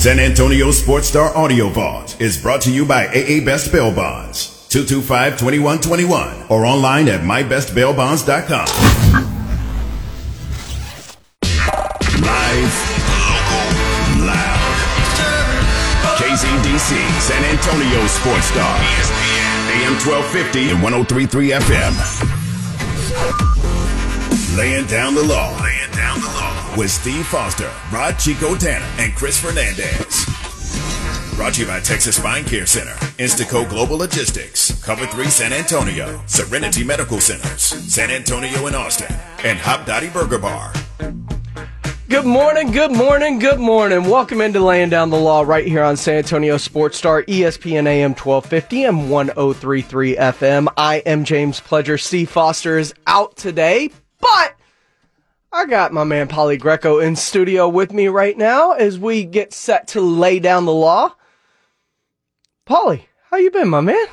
San Antonio Sports Star Audio Vault is brought to you by AA Best Bail Bonds. 225-2121 or online at mybestbailbonds.com. Live, loud. KZDC, San Antonio Sports Star. ESPN. AM 1250 and 1033 FM. Laying down the law. With Steve Foster, Rod Chico Tanner, and Chris Fernandez. Brought to you by Texas Spine Care Center, Instaco Global Logistics, Cover 3 San Antonio, Serenity Medical Centers, San Antonio and Austin, and Hopdoddy Burger Bar. Good morning, good morning, good morning. Welcome into Laying Down the Law right here on San Antonio Sports Star, ESPN AM 1250 and 1033 FM. I am James Pledger. Steve Foster is out today, but I got my man Paulie Greco in studio with me right now as we get set to lay down the law. Paulie, how you been, my man?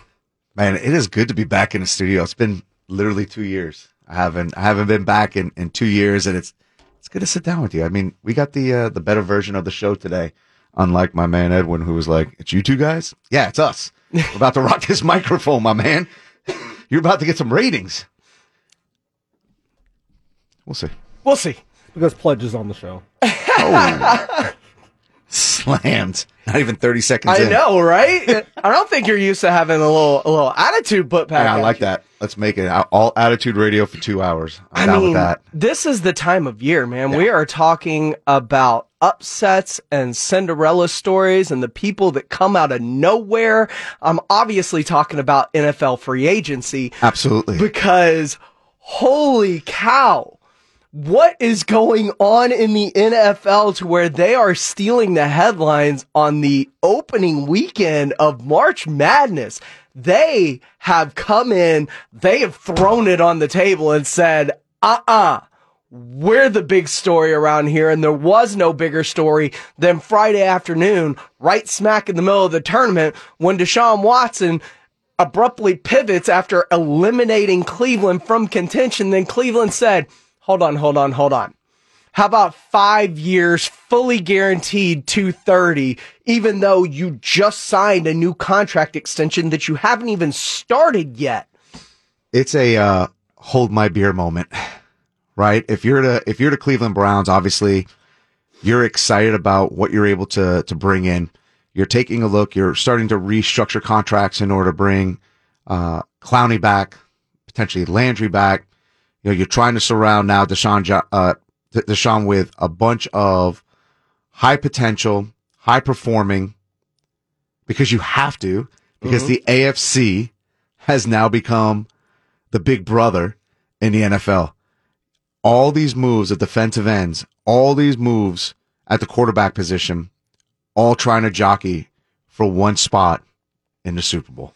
Man, it is good to be back in the studio. It's been literally two years. I haven't I haven't been back in, in two years, and it's it's good to sit down with you. I mean, we got the uh, the better version of the show today, unlike my man Edwin, who was like, "It's you two guys." Yeah, it's us. We're about to rock this microphone, my man. You're about to get some ratings. We'll see. We'll see. Because Pledge is on the show. Oh, slammed. Not even thirty seconds. I in. know, right? I don't think you're used to having a little a little attitude put back. Yeah, I like that. Let's make it all attitude radio for two hours. I'm I down mean, with that. this is the time of year, man. We are talking about upsets and Cinderella stories and the people that come out of nowhere. I'm obviously talking about NFL free agency Absolutely. because holy cow. What is going on in the NFL to where they are stealing the headlines on the opening weekend of March Madness? They have come in, they have thrown it on the table and said, uh uh we're the big story around here, and there was no bigger story than Friday afternoon, right smack in the middle of the tournament, when Deshaun Watson abruptly pivots after eliminating Cleveland from contention. Then Cleveland said, hold on, hold on, hold on. How about five years, fully guaranteed 230, even though you just signed a new contract extension that you haven't even started yet? it's a uh, hold my beer moment, right? If you're to if you're to Cleveland Browns, obviously you're excited about what you're able to to bring in. You're taking a look. You're starting to restructure contracts in order to bring uh, Clowney back, potentially Landry back. You know, you're trying to surround now Deshaun uh, Deshaun with a bunch of high potential, high performing, because you have to, because the AFC has now become the big brother in the NFL. All these moves at defensive ends, all these moves at the quarterback position, all trying to jockey for one spot in the Super Bowl.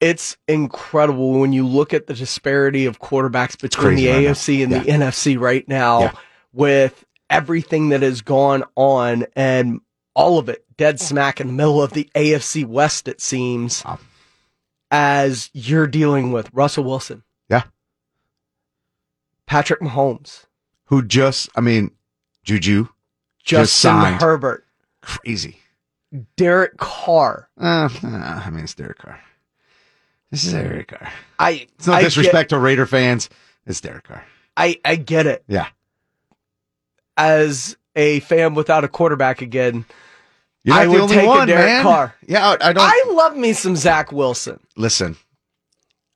It's incredible when you look at the disparity of quarterbacks between the right now. AFC and the NFC right now Yeah. with everything that has gone on and all of it dead smack in the middle of the AFC West, it seems, Wow. as you're dealing with Russell Wilson, Yeah. Patrick Mahomes, Who just, I mean, Juju, Justin signed. Herbert, crazy. Derek Carr. Uh, uh, I mean, it's Derek Carr. This is Derek Carr. I, It's no I disrespect to Raider fans. It's Derek Carr. I, I get it. Yeah. As a fan without a quarterback again, not I would only take a one, Derek man. Carr. Yeah, I, I don't. I love me some Zach Wilson. listen,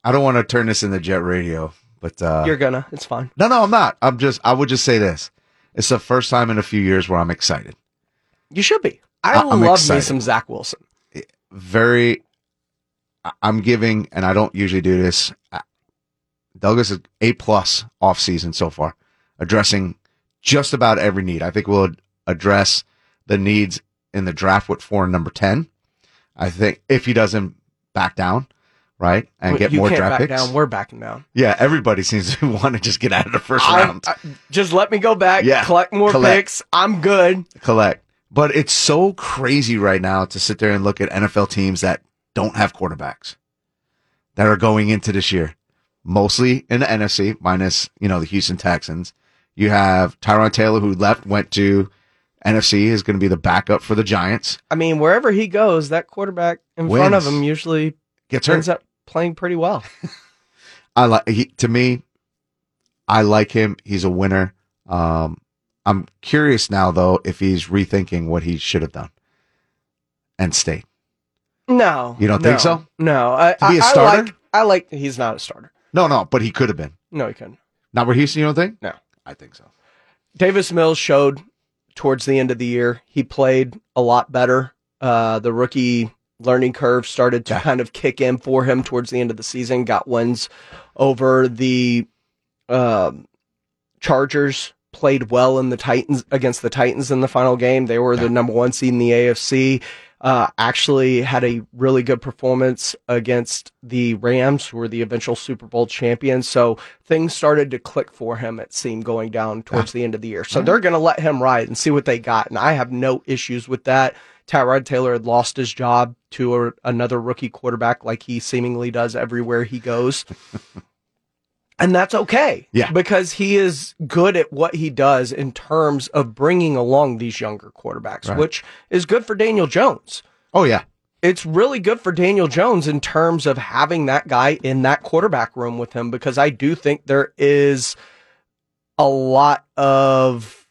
I don't want to turn this into jet radio, but uh, You're gonna. It's fine. no, no, I'm not. I'm just. I would just say this: it's the first time in a few years where I'm excited. You should be. I, I- I'm love me some Zach Wilson. Very. I'm giving, and I don't usually do this. uh, Douglas is a plus off season so far, addressing just about every need. I think we'll address the needs in the draft with four and number ten. I think if he doesn't back down, right, and get more draft back picks. down. We're backing down. Yeah, everybody seems to want to just get out of the 1st I'm- round. I- just let me go back. Yeah. Collect more Collect. picks. I'm good. collect. But it's so crazy right now to sit there and look at NFL teams that don't have quarterbacks that are going into this year, mostly in the NFC, minus, you know, the Houston Texans. You have Tyrod Taylor who left, went to NFC is going to be the backup for the Giants. I mean, wherever he goes, that quarterback in front of him usually Gets hurt. ends up playing pretty well. I like he to me. I like him. He's a winner. Um, I'm curious now though if he's rethinking what he should have done and stayed. No, You don't no, think so? No, I, To be a I- I starter? like, I like. He's not a starter. No, no, but he could have been. No, he couldn't. Not where Houston. You don't think? No. I think so. Davis Mills showed towards the end of the year he played a lot better. Uh, the rookie learning curve started to Yeah. kind of kick in for him towards the end of the season. Got wins over the um, Chargers. Played well in the Titans against the Titans in the final game. They were the number one seed in the AFC. Uh, actually had a really good performance against the Rams, who were the eventual Super Bowl champions. So things started to click for him, it seemed, going down towards the end of the year. So they're going to let him ride and see what they got. And I have no issues with that. Tyrod Taylor had lost his job to a, another rookie quarterback like he seemingly does everywhere he goes. and that's okay. Yeah. Because he is good at what he does in terms of bringing along these younger quarterbacks, Right. which is good for Daniel Jones Oh yeah. it's really good for Daniel Jones in terms of having that guy in that quarterback room with him because I do think there is a lot of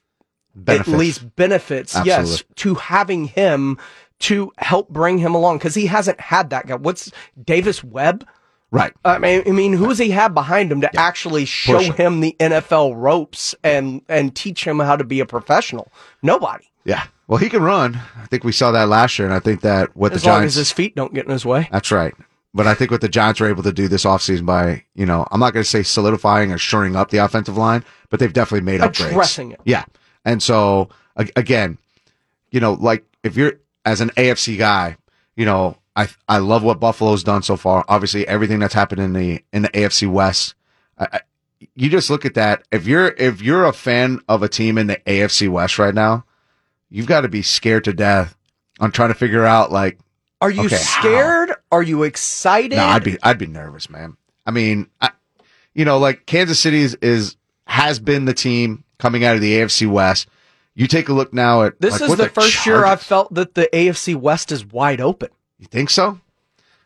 Benefits. at least benefits, yes, to having him to help bring him along because he hasn't had that guy. What's Davis Webb? Right. I mean, I mean, who does he have behind him to actually show him. him the NFL ropes and and teach him how to be a professional? Nobody. Yeah. Well, he can run. I think we saw that last year, and I think that what As the Giants. as his feet don't get in his way. That's right. But I think what the Giants were able to do this offseason by, you know, I'm not going to say solidifying or shoring up the offensive line, but they've definitely made upgrades. Addressing it. Yeah. And so, again, you know, like if you're as an AFC guy, you know, I I love what Buffalo's done so far. Obviously, everything that's happened in the in the AFC West. I, I, you just look at that. If you're if you're a fan of a team in the AFC West right now, you've got to be scared to death on trying to figure out like Are you Okay, how? scared? Are you excited? no, I'd be I'd be nervous, man. I mean, I, you know, like Kansas City is, is has been the team coming out of the AFC West. You take a look now at this like, is what the first year I've felt that the AFC West is wide open. You think so?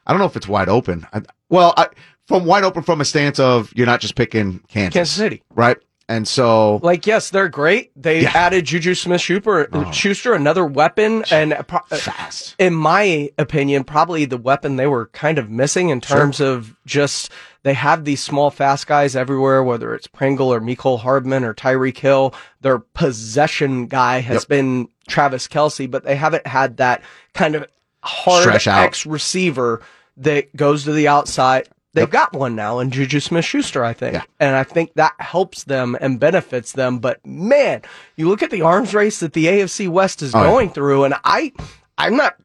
I don't know if it's wide open. I, well, I, from wide open from a stance of you're not just picking Kansas, Kansas City. right? And so Like, yes, they're great. They Yeah. added Juju Smith Schuster, uh, Oh. Schuster, another weapon, and uh, pro- uh, fast. in my opinion, probably the weapon they were kind of missing in terms of just they have these small, fast guys everywhere, whether it's Pringle or Mecole Hardman or Tyreek Hill. Their possession guy has Yep. been Travis Kelce, but they haven't had that kind of hard. X receiver that goes to the outside. They've Yep. got one now in Juju Smith Schuster, I think. Yeah. And I think that helps them and benefits them. But man, you look at the arms race that the AFC West is Oh, yeah. going through, and I I'm not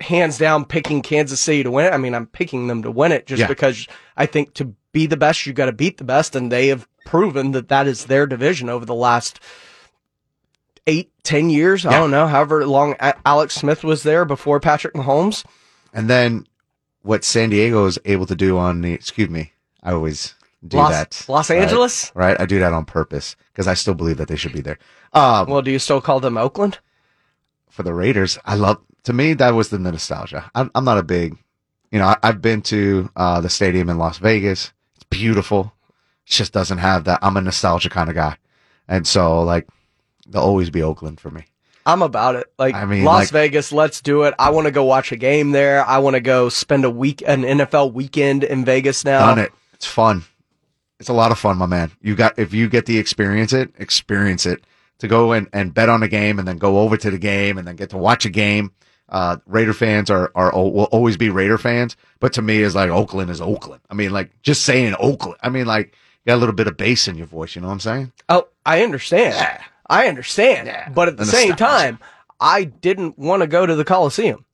hands down picking Kansas City to win it. I mean, I'm picking them to win it just Yeah. because I think to be the best, you got to beat the best, and they have proven that that is their division over the last eight, ten years. I don't know, however long Alex Smith was there before Patrick Mahomes. And then what San Diego is able to do on the excuse me, I always do Los, that. Los? Angeles. Right? I do that on purpose because I still believe that they should be there. Um, Well, do you still call them Oakland? for the Raiders, I love. To me, that was the nostalgia. I'm, I'm not a big, you know, I, I've been to uh, the stadium in Las Vegas. It's beautiful. It just doesn't have that. I'm a nostalgia kind of guy, and so like, they'll always be Oakland for me. I'm about it. Like I mean, Las like- Vegas, let's do it. I want to go watch a game there. I want to go spend a week, an NFL weekend in Vegas now. Done it. It's fun. It's a lot of fun, my man. You got if you get to experience it, experience it. To go and, and bet on a game and then go over to the game and then get to watch a game. Uh, Raider fans are, are, will always be Raider fans, but to me is like Oakland is Oakland. I mean, like just saying Oakland. I mean, like you got a little bit of bass in your voice. You know what I'm saying? Oh, I understand. Yeah. I understand. Yeah. But at the same time, I didn't want to go to the Coliseum.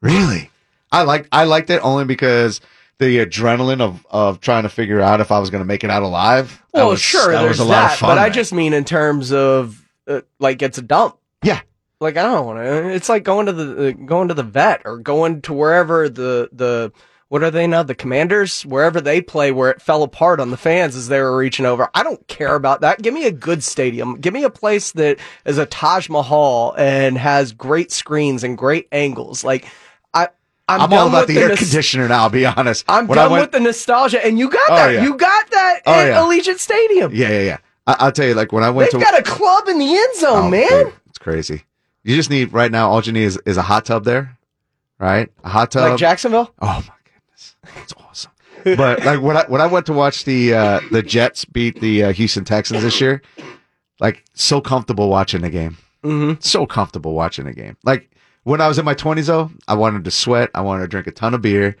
Really? I liked, I liked it only because the adrenaline of, of trying to figure out if I was going to make it out alive. Well, was- sure, that there's was a lot that, of fun. but I just mean in terms of uh, like it's a dump. Yeah. Like I don't want to. It's like going to the uh, going to the vet or going to wherever the the what are they now? The Commanders, wherever they play, where it fell apart on the fans as they were reaching over. I don't care about that. Give me a good stadium. Give me a place that is a Taj Mahal and has great screens and great angles. Like, I, I'm, I'm all about with the air nos- conditioner now. I'll be honest. I'm When done went- with the nostalgia, and you got Oh, that. yeah. You got that Oh, at yeah. Allegiant Stadium. Yeah, yeah, yeah. I, I'll tell you, like when I went They've to got a club in the end zone, Oh, man. dude, it's crazy. You just need right now. All you need is, is a hot tub there, right? A hot tub. Like Jacksonville. Oh my it's awesome. but like when I when I went to watch the uh, the Jets beat the uh, Houston Texans this year, like so comfortable watching the game. Mm-hmm. So comfortable watching the game. Like when I was in my twenties, though, I wanted to sweat. I wanted to drink a ton of beer,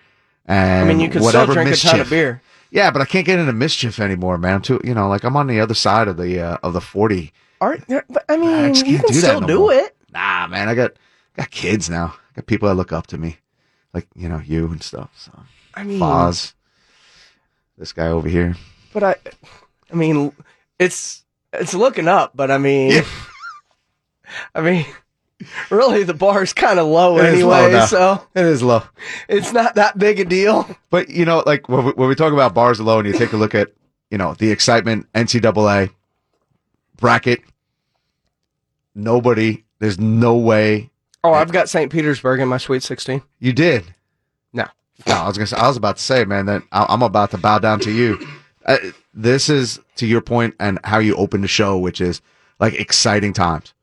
and I mean, you can still drink mischief. a ton of beer. Yeah, but I can't get into mischief anymore, man. I'm too, you know, like I'm on the other side of the uh, of the forty. Are, but, I mean, I you can't do still no do more. it. Nah, man, I got got kids now. I got people that look up to me, like you know you and stuff. So I mean, Foz, this guy over here. but I, I mean, it's it's looking up, but I mean, Yeah. I mean, really, the bar is kind of low It low anyway, now. so It is low, it's not that big a deal. but you know, like when we, when we talk about bars alone, you take a look at you know the excitement NCAA bracket. Nobody, there's no way Oh, I've got St. Petersburg in my Sweet 16. you did. No. No, I was gonna. Say, I was about to say, man, that I- I'm about to bow down to you. Uh, this is to your point and how you open the show, which is like exciting times.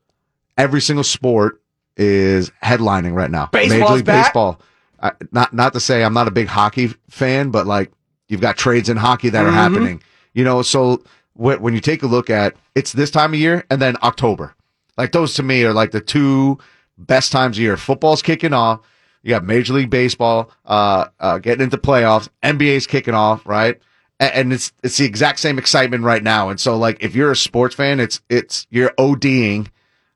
Every single sport is headlining right now. Baseball's Major League back. Baseball. Uh, not not to say I'm not a big hockey fan, but like you've got trades in hockey that are Mhm. happening. You know, so wh- when you take a look at it's this time of year and then October, like those to me are like the two best times of year. Football's kicking off. You got Major League Baseball uh, uh, getting into playoffs. NBA's kicking off, right? A- And it's it's the exact same excitement right now. And so, like, if you're a sports fan, it's it's you're ODing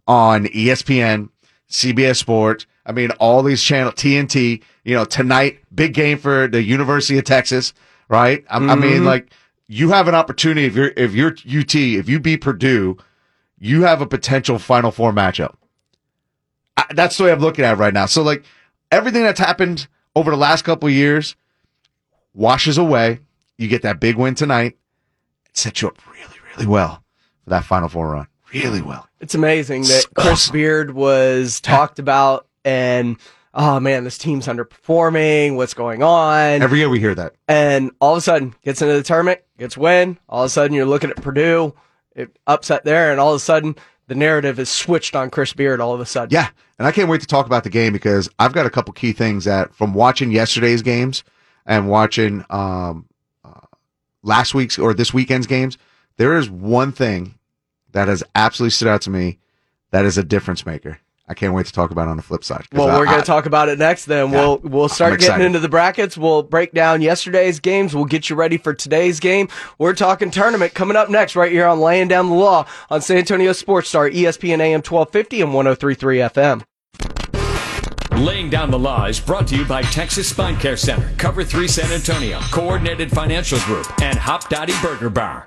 on ESPN, CBS Sports. I mean, all these channel TNT. You know, tonight big game for the University of Texas, right? I, I mean, Mhm. like, you have an opportunity if you're if you're UT, if you beat Purdue, you have a potential Final Four matchup. I, that's the way I'm looking at it right now. So like everything that's happened over the last couple of years washes away. You get that big win tonight. It sets you up really, really well for that Final Four run. Really well. It's amazing that It's Chris awesome. Beard was talked about and oh man, this team's underperforming. What's going on? Every year we hear that. and all of a sudden gets into the tournament, gets win. All of a sudden you're looking at Purdue, it upset there, and all of a sudden the narrative is switched on Chris Beard. All of a sudden, Yeah. And I can't wait to talk about the game because I've got a couple key things that from watching yesterday's games and watching um, uh, last week's or this weekend's games, there is one thing that has absolutely stood out to me that is a difference maker. I can't wait to talk about it on the flip side. Well, I- we're going to talk about it next. Then Yeah. we'll we'll start getting into the brackets. We'll break down yesterday's games. We'll get you ready for today's game. We're talking tournament coming up next, right here on Laying Down the Law on San Antonio Sports Star, ESPN AM twelve fifty and one zero three three FM. Laying Down the Law is brought to you by Texas Spine Care Center, Cover 3 San Antonio, Coordinated Financial Group, and Hopdoddy Burger Bar.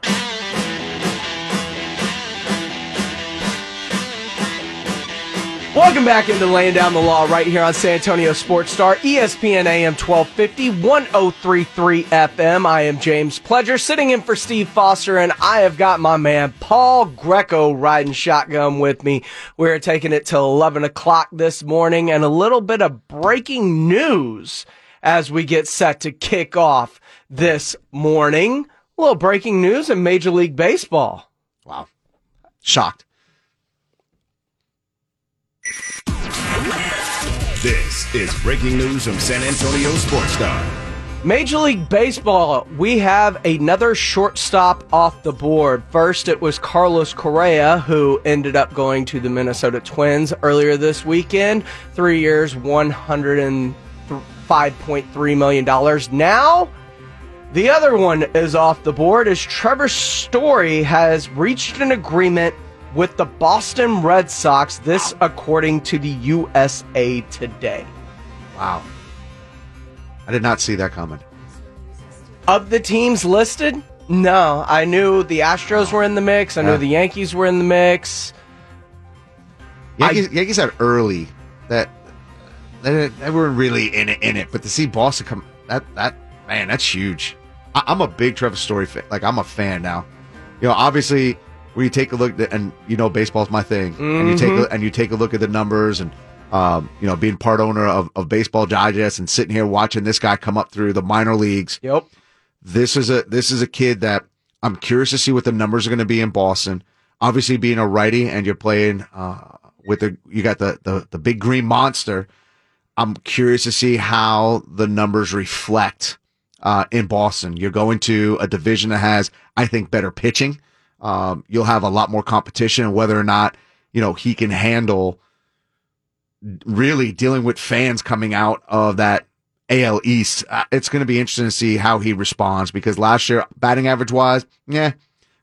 Welcome back into Laying Down the Law right here on San Antonio Sports Star, ESPN AM 1250, 1033 FM. I am James Pledger sitting in for Steve Foster, and I have got my man Paul Greco riding shotgun with me. We're taking it till 11 o'clock this morning, and a little bit of breaking news as we get set to kick off this morning. A little breaking news in Major League Baseball. Wow. Shocked. This is breaking news from San Antonio Sports Star. Major League Baseball, we have another shortstop off the board. First, it was Carlos Correa, who ended up going to the Minnesota Twins earlier this weekend. Three years, $105.3 million. Now, the other one is off the board as Trevor Story has reached an agreement with the Boston Red Sox. This, according to the USA Today. Wow. I did not see that coming. Of the teams listed, no. I knew the Astros were in the mix. I knew Yeah. the Yankees were in the mix. Yankees, Yankees had early that they, they weren't really in it, in it, but to see Boston come that that man, that's huge. I, I'm a big Trevor Story fan. Like I'm a fan now. You know, obviously, when you take a look at, and you know, baseball's my thing, and you take a, and you take a look at the numbers and. Um, you know, being part owner of, of Baseball Digest and sitting here watching this guy come up through the minor leagues, Yep. this is a this is a kid that I'm curious to see what the numbers are going to be in Boston. Obviously, being a righty and you're playing uh, with the you got the, the the big green monster. I'm curious to see how the numbers reflect uh, in Boston. You're going to a division that has, I think, better pitching. Um, you'll have a lot more competition, whether or not you know he can handle really dealing with fans coming out of that AL East. Uh, it's going to be interesting to see how he responds because last year, batting average wise, yeah,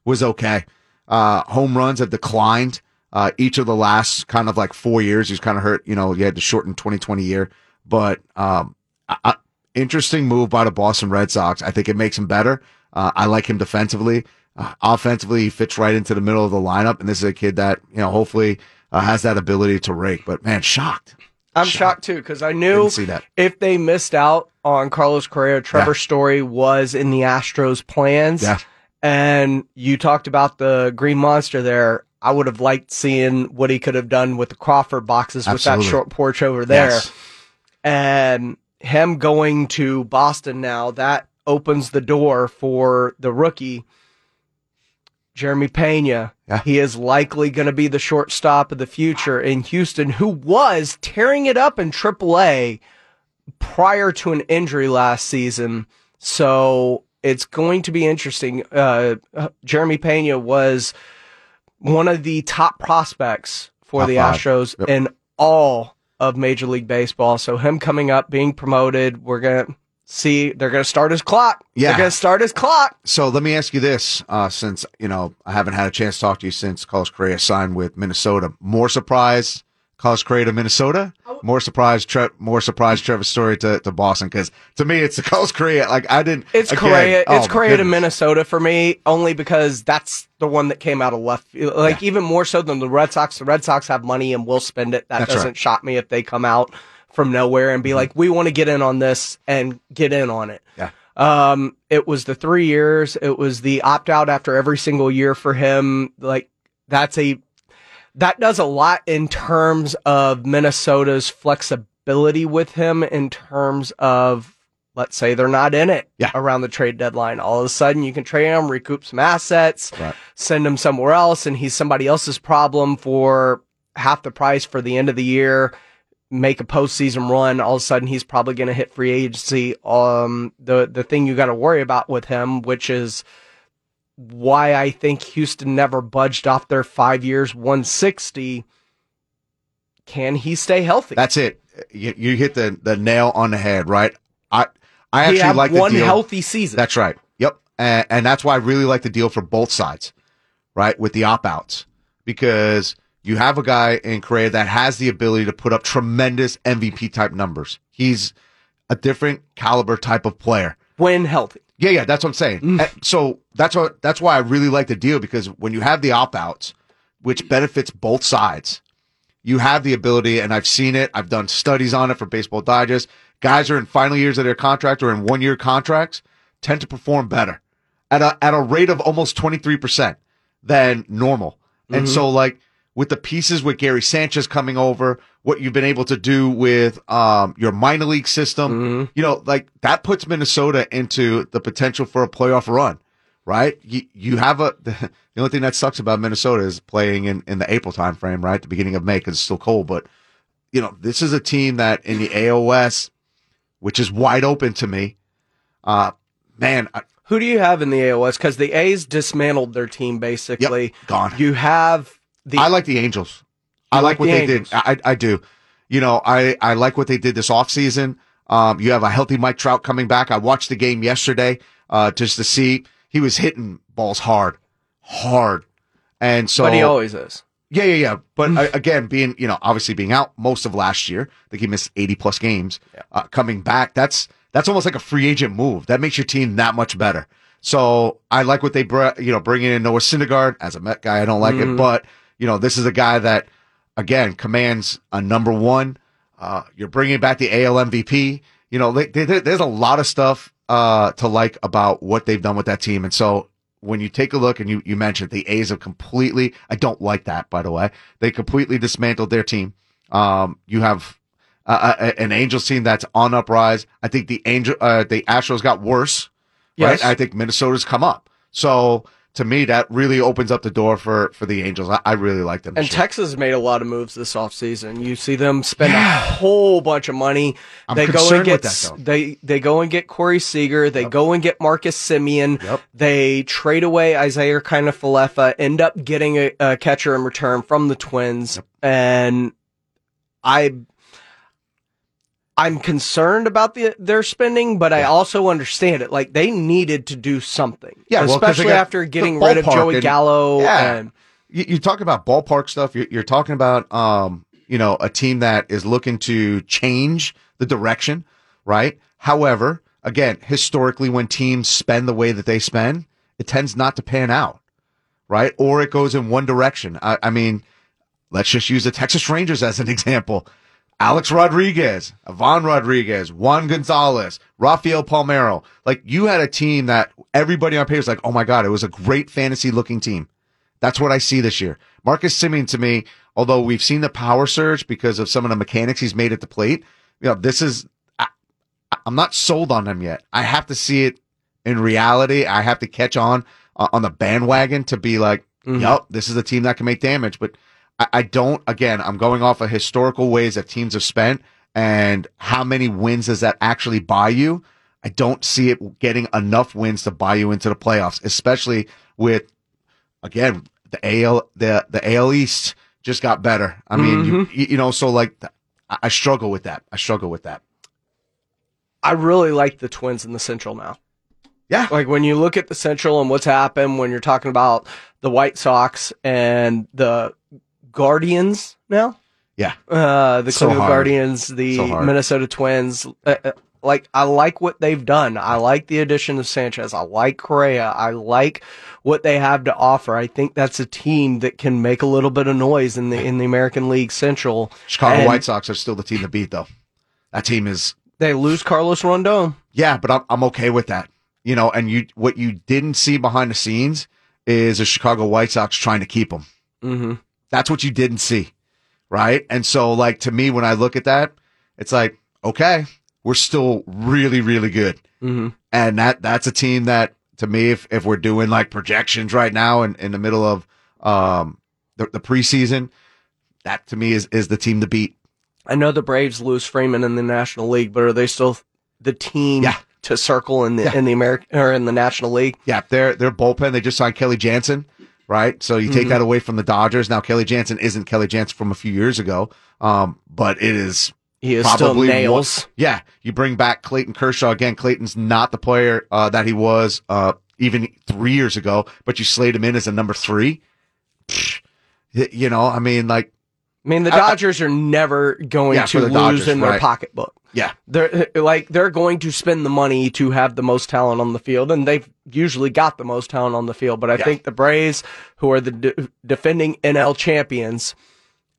was okay. Uh, home runs have declined. Uh, each of the last kind of like four years, he's kind of hurt. You know, you had to shorten 2020 year, but um, uh, interesting move by the Boston Red Sox. I think it makes him better. Uh, I like him defensively. Uh, offensively, he fits right into the middle of the lineup, and this is a kid that you know hopefully uh, has that ability to rake. But man, shocked. I'm shocked too because I knew if they missed out on Carlos Correa, Trevor Yeah. Story was in the Astros plans. Yeah. And you talked about the Green Monster there. I would have liked seeing what he could have done with the Crawford boxes with Absolutely. that short porch over there. Yes. And him going to Boston now, that opens the door for the rookie, Jeremy Pena. Yeah. He is likely going to be the shortstop of the future in Houston, who was tearing it up in AAA prior to an injury last season. So it's going to be interesting. Uh, Jeremy Pena was one of the top prospects for Top the five. Astros Yep. in all of Major League Baseball. So him coming up, being promoted, we're going to see, they're going to start his clock. Yeah. They're going to start his clock. So let me ask you this: uh, since you know I haven't had a chance to talk to you since Carlos Correa signed with Minnesota, more surprised Carlos Correa to Minnesota, more surprised, Tre- more surprised Trevor Story to, to Boston because to me it's the Carlos Correa. Like I didn't. It's again, Correa. oh, It's my Correa to. Minnesota for me, only because that's the one that came out of left. field. Like even more so than the Red Sox. The Red Sox have money and will spend it. That That's doesn't right. Shock me if they come out from nowhere and be like, "We want to get in on this and get in on it." Yeah. Um, it was the three years. It was the opt out after every single year for him. Like that's a that does a lot in terms of Minnesota's flexibility with him in terms of let's say they're not in it Yeah. around the trade deadline. All of a sudden you can trade him, recoup some assets, Right. send him somewhere else, and he's somebody else's problem for half the price for the end of the year. Make a postseason run. All of a sudden, he's probably going to hit free agency. Um, the the thing you got to worry about with him, which is why I think Houston never budged off their five years 160. Can he stay healthy? That's it. You, you hit the, the nail on the head, right? I I actually like one the deal. healthy season. That's right. Yep. And, and that's why I really like the deal for both sides, right? With the opt outs, because you have a guy in Correa that has the ability to put up tremendous MVP type numbers. He's a different caliber type of player. when healthy. Yeah, yeah, that's what I'm saying. Mm. And so that's what that's why I really like the deal because when you have the opt outs, which benefits both sides, you have the ability, and I've seen it. I've done studies on it for Baseball Digest. Guys are in final years of their contract or in one year contracts tend to perform better at a at a rate of almost twenty three percent than normal. And mm-hmm. so like with the pieces with Gary Sanchez coming over, what you've been able to do with um, your minor league system, you know, like that puts Minnesota into the potential for a playoff run, right? You, you have a, the only thing that sucks about Minnesota is playing in, in the April timeframe, right? The beginning of May because it's still cold. But, you know, this is a team that in the AOS, which is wide open to me, uh, man, I, Who do you have in the AOS? Because the A's dismantled their team basically. gone. You have the I like the Angels. I like like what the they Angels? did. I, I do. You know, I, I like what they did this offseason. Um, you have a healthy Mike Trout coming back. I watched the game yesterday, uh, just to see he was hitting balls hard, hard. And so, but he always is. yeah, yeah, yeah. But uh, again, being, you know, obviously being out most of last year, I think he missed 80 plus games, uh, coming back. That's, that's almost like a free agent move. That makes your team that much better. So I like what they, br- you know, bringing in Noah Syndergaard as a Met guy. I don't like it, but you know, this is a guy that again commands a number one. Uh, you're bringing back the AL MVP. you know, they, they, there's a lot of stuff uh, to like about what they've done with that team. And so when you take a look and you, you mentioned the A's have completely, I don't like that, by the way. They completely dismantled their team. Um, you have uh, uh an Angels team that's on uprise. I think the Angel, uh, the Astros got worse. Yes. Right. I think Minnesota's come up. So to me, that really opens up the door for, for the Angels. I, I really like them. And. Texas made a lot of moves this offseason. You see them spend a whole bunch of money. I'm they go and get with that, though. they they go and get Corey Seager. They go and get Marcus Semien. Yep. They trade away Isiah Kiner-Falefa, end up getting a, a catcher in return from the Twins. And I I'm concerned about the their spending, but I also understand it. Like they needed to do something. Yeah, well, especially got after getting rid of Joey and- Gallo Yeah. and you, you talk about ballpark stuff. You're, you're talking about, um, you know, a team that is looking to change the direction, right? However, again, historically, when teams spend the way that they spend, it tends not to pan out, right? Or it goes in one direction. I, I mean, let's just use the Texas Rangers as an example. Alex Rodriguez, Ivan Rodriguez, Juan Gonzalez, Rafael Palmeiro. Like you had a team that everybody on paper was like, oh my God, it was a great fantasy looking team. That's what I see this year. Marcus Semien to me, although we've seen the power surge because of some of the mechanics he's made at the plate, you know, this is, I, I'm not sold on him yet. I have to see it in reality. I have to catch on uh, on the bandwagon to be like, yup, this is a team that can make damage. But I, I don't, again, I'm going off of historical ways that teams have spent and how many wins does that actually buy you? I don't see it getting enough wins to buy you into the playoffs, especially with again, the AL, the, the AL East just got better. I mean, you, mm-hmm. you know, so like, I struggle with that. I struggle with that. I really like the Twins in the Central now. Yeah. Like when you look at the Central and what's happened when you're talking about the White Sox and the Guardians now, Yeah. uh, the So Cleveland hard. Guardians, the So. Minnesota Twins. Uh, uh, like I like what they've done. I like the addition of Sanchez. I like Correa. I like what they have to offer. I think that's a team that can make a little bit of noise in the in the American League Central. Chicago And White Sox are still the team to beat though. That team is, They lose Carlos Rondon. yeah, but I'm, I'm okay with that. You know, and you, what you didn't see behind the scenes is the Chicago White Sox trying to keep him. Mm-hmm. That's what you didn't see. Right. And so like to me, when I look at that, it's like, okay, we're still really, really good. Mm-hmm. And that, that's a team that to me, if, if we're doing like projections right now in, in the middle of, um, the, the preseason, that to me is, is the team to beat. I know the Braves lose Freeman in the National League, but are they still the team Yeah. to circle in the Yeah. in the American or in the National League? Yeah. Their, their bullpen, they just signed Kenley Jansen. Right. So you take that away from the Dodgers. Now Kenley Jansen isn't Kenley Jansen from a few years ago. Um, but it is He is still probably nails. one- yeah, you bring back Clayton Kershaw again. Clayton's not the player uh, that he was uh, even three years ago, but you slate him in as a number three. Psh, You know, I mean, like, I mean, the I- I- Dodgers are never going Yeah, to lose Dodgers, in their right. pocketbook. yeah, They're like they're going to spend the money to have the most talent on the field, and they've usually got the most talent on the field. But I Yeah. think the Braves, who are the de- defending NL champions,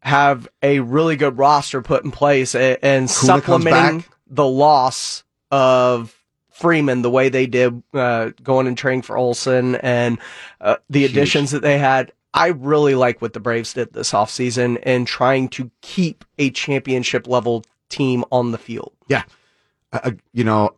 have a really good roster put in place, a- and supplementing the loss of Freeman the way they did, uh, going and training for Olson and uh, the Huge. additions that they had. I really like what the Braves did this offseason and trying to keep a championship level team on the field. yeah. Uh, you know,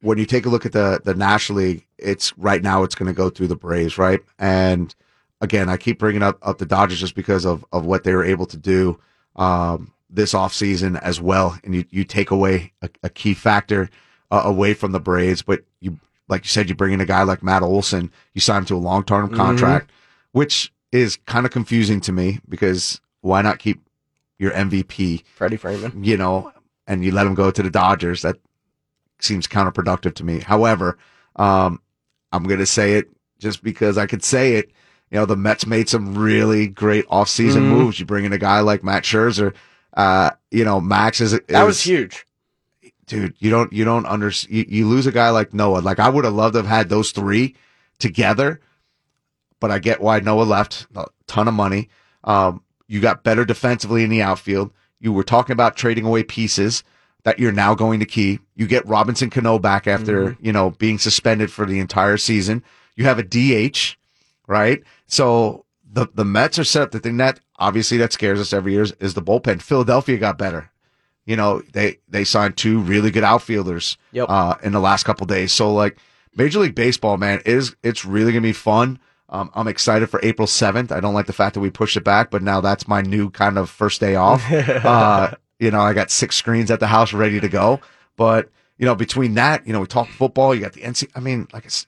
when you take a look at the the National League, it's right now it's going to go through the Braves, right? And again, I keep bringing up up the Dodgers just because of of what they were able to do um, this offseason as well. And you you take away a, a key factor uh, away from the Braves, but you like you said, you bring in a guy like Matt Olson, you sign him to a long term contract, which is kind of confusing to me because why not keep your MVP? Freddie Freeman. you know, and you let him go to the Dodgers. That seems counterproductive to me. However, um, I'm going to say it just because I could say it. You know, the Mets made some really great offseason Mhm. moves. You bring in a guy like Max Scherzer. Uh, you know, Max is, That was huge. dude. You don't, you don't under, you, you lose a guy like Noah. Like I would have loved to have had those three together, but I get why Noah left. A ton of money. Um, you got better defensively in the outfield. You were talking about trading away pieces. that you're now going to keep. You get Robinson Cano back after, Mm-hmm. you know, being suspended for the entire season. You have a DH, right? So the, the Mets are set up. The thing that obviously that scares us every year is, is the bullpen. Philadelphia got better. You know, they, they signed two really good outfielders, Yep. uh, in the last couple days. So like Major League Baseball, man, is, it's really going to be fun. Um, I'm excited for April 7th. I don't like the fact that we pushed it back, but now that's my new kind of first day off. uh, you know, I got six screens at the house ready to go. But, you know, between that, you know, we talk football, you got the NC. I mean, like it's,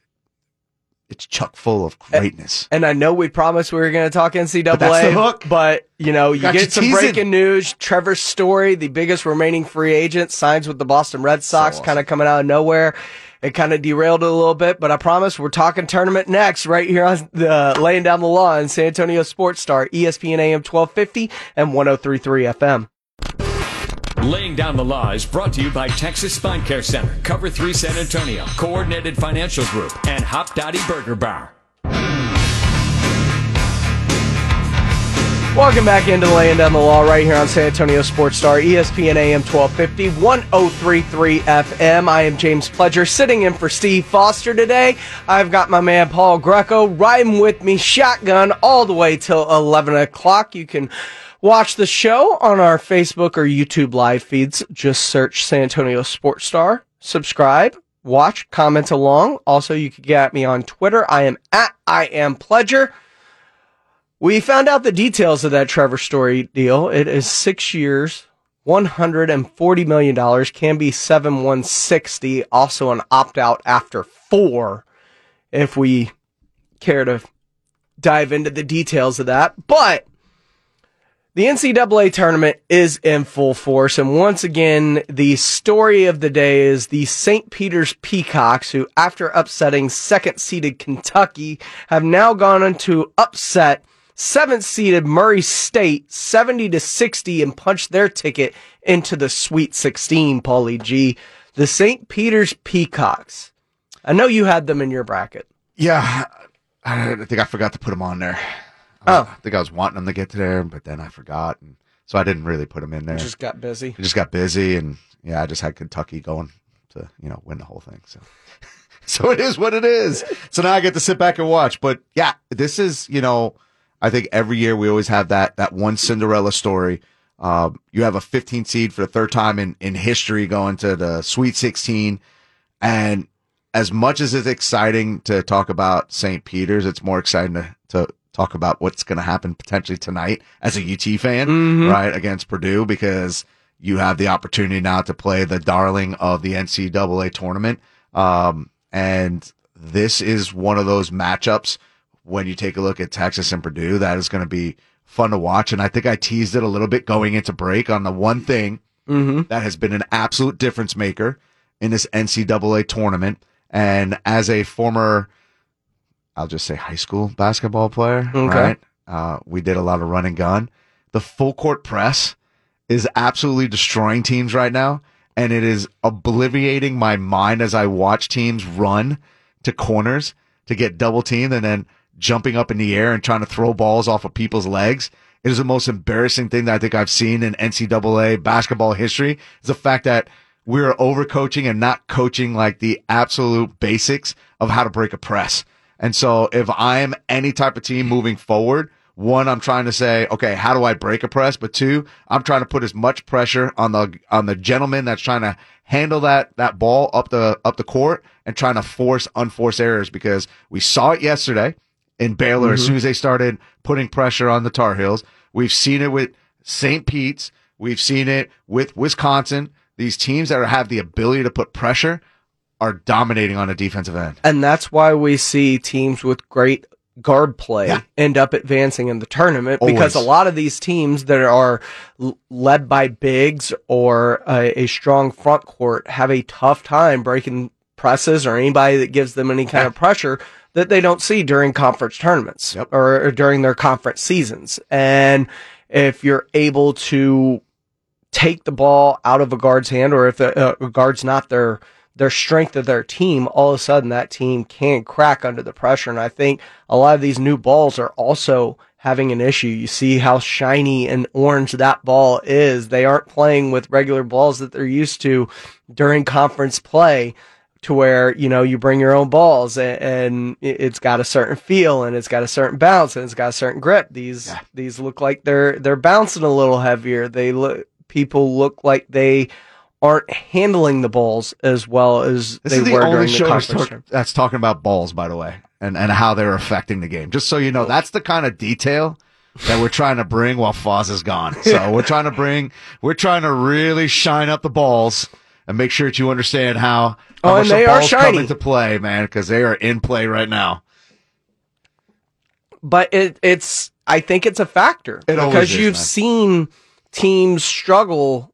it's chock full of greatness. And I know we promised we were going to talk NCAA, But that's the hook. but, you know, you Got you get some teasing. breaking news. Trevor Story, the biggest remaining free agent, signs with the Boston Red Sox, awesome. kind of coming out of nowhere. It kind of derailed it a little bit, but I promise we're talking tournament next, right here on the uh, laying down the law on San Antonio Sports Star, ESPN AM 1250 and 1033 FM. Laying Down the Law is brought to you by Texas Spine Care Center, Cover 3 San Antonio, Coordinated Financial Group, and Hopdoddy Burger Bar. Welcome back into Laying Down the Law right here on San Antonio Sports Star, ESPN AM 1250, 1033 FM. I am James Pledger sitting in for Steve Foster today. I've got my man Paul Greco riding with me shotgun all the way till 11 o'clock. You can watch the show on our Facebook or YouTube live feeds. Just search San Antonio Sports Star, subscribe, watch, comment along. Also, you can get me on Twitter. I am at I am Pledger. We found out the details of that Trevor Story deal. It is six years, $140 million, can be seven 160, also an opt out after four, if we care to dive into the details of that. But the NCAA tournament is in full force. And once again, the story of the day is the St. Peter's Peacocks, who, after upsetting second seeded Kentucky, have now gone on to upset seventh seeded Murray State 70 to 60 and punched their ticket into the Sweet 16, Paulie G. The St. Peter's Peacocks. I know you had them in your bracket. Yeah. I think I forgot to put them on there. Oh. I think I was wanting them to get to there, but then I forgot. And so I didn't really put them in there. Just got busy. I just got busy and yeah, I just had Kentucky going to, you know, win the whole thing. So, so it is what it is. So now I get to sit back and watch. But yeah, this is, you know, I think every year we always have that, that one Cinderella story. Um, you have a 15 seed for the third time in, in history going to the Sweet 16. And as much as it's exciting to talk about St. Peter's, it's more exciting to, to talk about what's going to happen potentially tonight as a UT fan, right? Against Purdue because you have the opportunity now to play the darling of the NCAA tournament. Um, and this is one of those matchups when you take a look at Texas and Purdue that is going to be fun to watch. And I think I teased it a little bit going into break on the one thing that has been an absolute difference maker in this NCAA tournament. And as a former, I'll just say high school basketball player, Okay. right? Uh, we did a lot of run and gun. The full court press is absolutely destroying teams right now. And it is obliviating my mind as I watch teams run to corners to get double teamed and then jumping up in the air and trying to throw balls off of people's legs. It is the most embarrassing thing that I think I've seen in NCAA basketball history is the fact that we're overcoaching and not coaching like the absolute basics of how to break a press. And so if I'm any type of team moving forward, one, I'm trying to say, okay, how do I break a press? But two, I'm trying to put as much pressure on the, on the gentleman that's trying to handle that, that ball up the, up the court and trying to force unforced errors because we saw it yesterday in Baylor as mm-hmm. soon as they started putting pressure on the Tar Heels. We've seen it with St. Pete's. We've seen it with Wisconsin. These teams that have the ability to put pressure are dominating on a defensive end. And that's why we see teams with great guard play Yeah. end up advancing in the tournament because a lot of these teams that are l- led by bigs or a, a strong front court have a tough time breaking presses or anybody that gives them any kind of pressure that they don't see during conference tournaments Yep. or, or during their conference seasons. And if you're able to take the ball out of a guard's hand, or if the uh, guard's not their their strength of their team, all of a sudden that team can crack under the pressure. And I think a lot of these new balls are also having an issue. You see how shiny and orange that ball is. They aren't playing with regular balls that they're used to during conference play to where, you know, you bring your own balls and, and it's got a certain feel and it's got a certain bounce and it's got a certain grip. These, yeah. these look like they're, they're bouncing a little heavier. They look, people look like they aren't handling the balls as well as this they the were only during show the conference. talk, that's talking about balls, by the way, and, and how they're affecting the game. Just so you know, that's the kind of detail that we're trying to bring while Foz is gone. So we're trying to bring, we're trying to really shine up the balls and make sure that you understand how, how Oh, and they the are balls come shiny. into play, man, because they are in play right now. but it, it's I think it's a factor It because is, you've man. seen teams struggle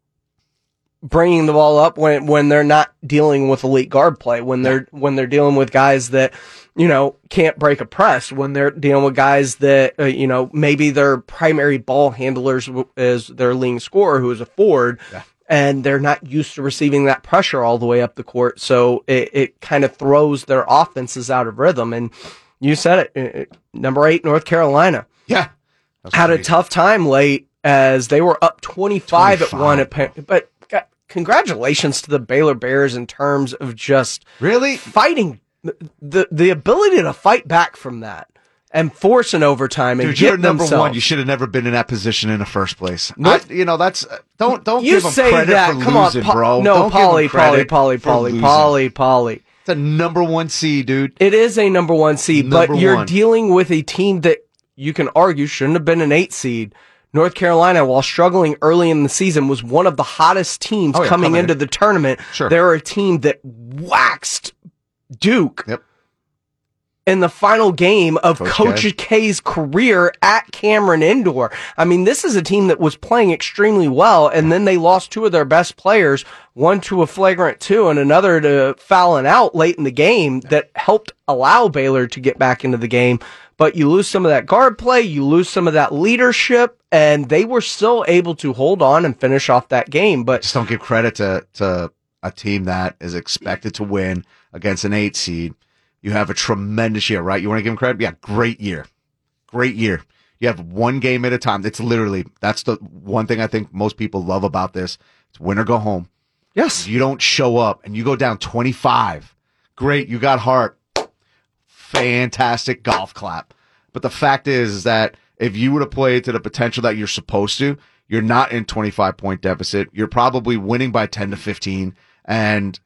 bringing the ball up when when they're not dealing with elite guard play when they're when they're dealing with guys that you know can't break a press when they're dealing with guys that uh, you know maybe their primary ball handlers is their leading scorer who is a forward and they're not used to receiving that pressure all the way up the court so it, it kind of throws their offenses out of rhythm and you said it uh, number 8 North Carolina Yeah. Had a tough time late as they were up 25, at one. But congratulations to the Baylor Bears in terms of just Really? fighting the the ability to fight back from that and force an overtime and Dude, get you're number themselves. one. You should have never been in that position in the first place. I- you know, that's uh, don't don't you give them say credit that? for Come losing, on, Pa- bro. No, Don't Paulie, Paulie, Paulie, Paulie. Paulie, Paulie. It's a number one seed, dude. It is a number one seed, Number but you're one. dealing with a team that you can argue shouldn't have been an eight seed. North Carolina, while struggling early in the season, was one of the hottest teams Oh, yeah, coming coming into in. the tournament. Sure. They're a team that waxed Duke Yep. In the final game of Coach Coach, K. K's career at Cameron Indoor. I mean, this is a team that was playing extremely well, and then they lost two of their best players, one to a flagrant two and another to fouling out late in the game that helped allow Baylor to get back into the game. But you lose some of that guard play, you lose some of that leadership, and they were still able to hold on and finish off that game. But Just don't give credit to to a team that is expected to win against an eight seed. You have a tremendous year, right? You want to give them credit? Yeah, great year, great year. You have one game at a time. It's literally that's the one thing I think most people love about this. It's win or go home. yes, You don't show up and you go down twenty five. Great, you got heart. Fantastic golf clap. But the fact is, is that if you would have played to the potential that you're supposed to, you're not in 25 point deficit. You're probably winning by 10 to 15 and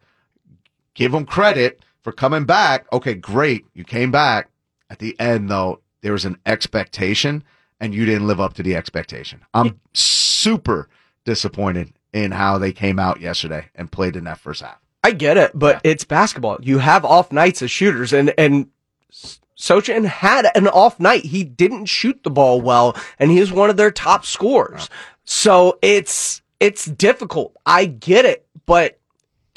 give them credit for coming back. Okay, great. You came back. At the end, though, there was an expectation and you didn't live up to the expectation. I'm super disappointed in how they came out yesterday and played in that first half. I get it, but it's basketball. You have off nights as shooters, and and Sochan had an off night. He didn't shoot the ball well, and he was one of their top scorers. So it's it's difficult. I get it, but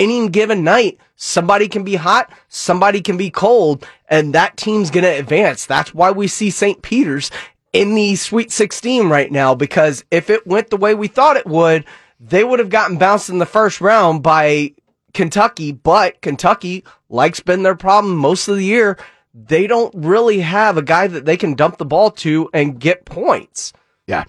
any given night, somebody can be hot, somebody can be cold, and that team's going to advance. That's why we see St. Peter's in the Sweet 16 right now, because if it went the way we thought it would, they would have gotten bounced in the first round by Kentucky, but Kentucky, like's been their problem most of the year, they don't really have a guy that they can dump the ball to and get points. Yeah.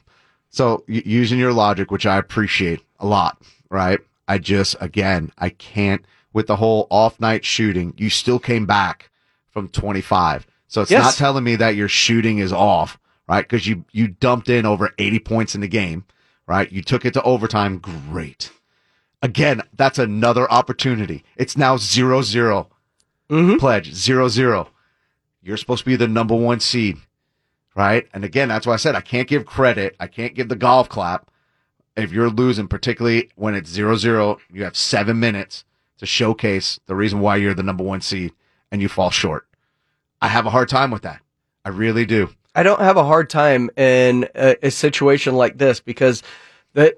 So using your logic, which I appreciate a lot, right? I just, again, I can't with the whole off night shooting. You still came back from 25. So it's Yes. not telling me that your shooting is off, right? Cause you, you dumped in over 80 points in the game, right? You took it to overtime. Great. Again, that's another opportunity. It's now zero zero. Mm-hmm. Pledge zero zero. You're supposed to be the number one seed, right? And again, that's why I said I can't give credit. I can't give the golf clap if you're losing, particularly when it's zero zero. You have seven minutes to showcase the reason why you're the number one seed, and you fall short. I have a hard time with that. I really do. I don't have a hard time in a, a situation like this because the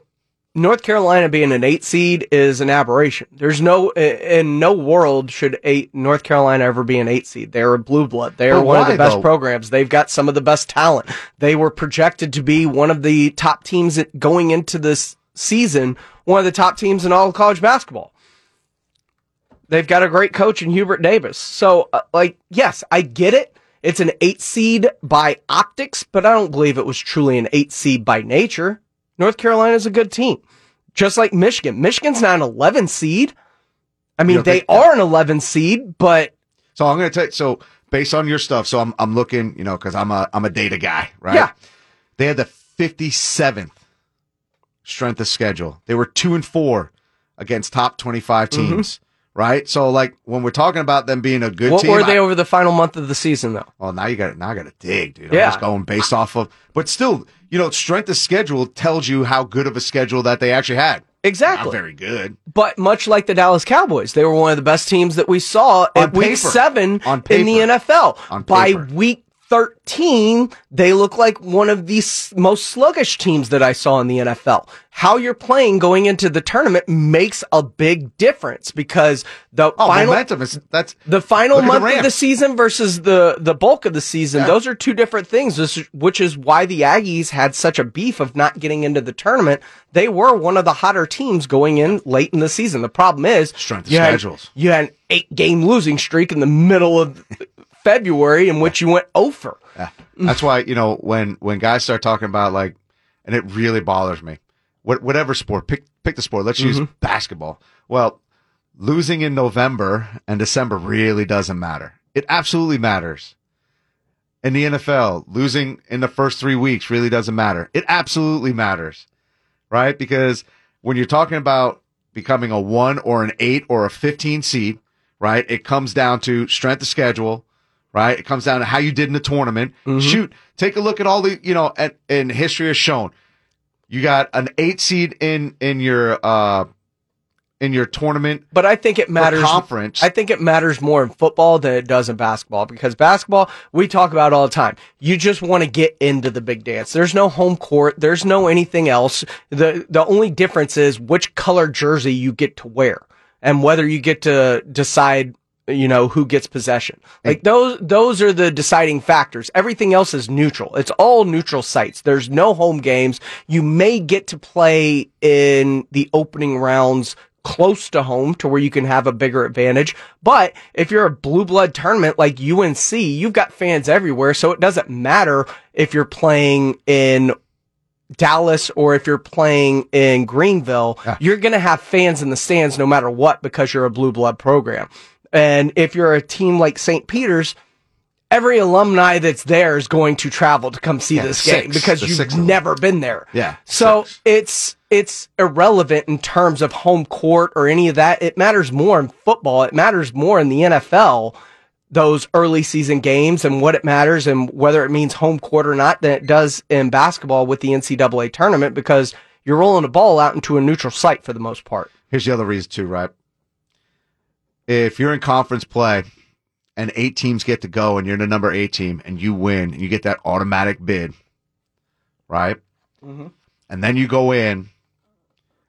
North Carolina being an eight seed is an aberration. There's no in no world should eight North Carolina ever be an eight seed. They're a blue blood. They are But one of the best though? programs. They've got some of the best talent. They were projected to be one of the top teams going into this season, one of the top teams in all of college basketball. They've got a great coach in Hubert Davis. So, uh, like, yes, I get it. It's an eight seed by optics, but I don't believe it was truly an eight seed by nature. North Carolina's a good team. Just like Michigan. Michigan's not an 11 seed. I mean, they think- are an 11 seed, but So I'm going to tell you, so based on your stuff, so I'm, I'm looking, you know, cause I'm a, I'm a data guy, right? Yeah. They had the 57th strength of schedule. They were two and four against top 25 teams, mm-hmm. Right? So like when we're talking about them being a good what team, were they I- over the final month of the season though? well, now you got now I got to dig, dude. Yeah. I'm just going based off of, but still, you know, strength of schedule tells you how good of a schedule that they actually had. Exactly. Not very good. But much like the Dallas Cowboys, they were one of the best teams that we saw On at week seven On in the. NFL. On By week 13, they look like one of the most sluggish teams that I saw in the NFL. How you're playing going into the tournament makes a big difference because the Oh, final momentum is that's the final at the month of the season versus the the bulk of the season those are two different things which is why the aggies had such a beef of not getting into the tournament they were one of the hotter teams going in late in the season the problem is Strength of you had- schedules. you had an eight game losing streak in the middle of february in which you went over Yeah. That's why, you know, when when guys start talking about like and it really bothers me. What whatever sport, pick pick the sport. Let's use mm-hmm. basketball. Well, losing in November and December really doesn't matter. It absolutely matters. In the NFL, losing in the first 3 weeks really doesn't matter. It absolutely matters. Right? Because when you're talking about becoming a 1 or an 8 or a 15 seed, right? It comes down to strength of schedule, right? It comes down to how you did in the tournament. Shoot, take a look at all the, you know, and, and history has shown you got an eight seed in, in your, uh, in your tournament but I think it matters. conference. I think it matters more in football than it does in basketball because basketball we talk about all the time. You just want to get into the big dance. There's no home court. There's no anything else. the The only difference is which color jersey you get to wear and whether you get to decide. You know who gets possession. Like those, those are the deciding factors. Everything else is neutral. It's all neutral sites. There's no home games. You may get to play in the opening rounds close to home to where you can have a bigger advantage. But if you're a blue blood tournament like UNC, you've got fans everywhere. So it doesn't matter if you're playing in Dallas or if you're playing in Greenville, you're going to have fans in the stands no matter what because you're a blue blood program. And if you're a team like St. Peter's, every alumni that's there is going to travel to come see Yeah, this the game because you've six never been there. Yeah, So six. it's it's irrelevant in terms of home court or any of that. It matters more in football. It matters more in the NFL. Those early season games and what it matters and whether it means home court or not than it does in basketball with the NCAA tournament because you're rolling the ball out into a neutral site for the most part. Here's the other reason too, right? If you're in conference play and eight teams get to go and you're the number eight team and you win and you get that automatic bid, right? And then you go in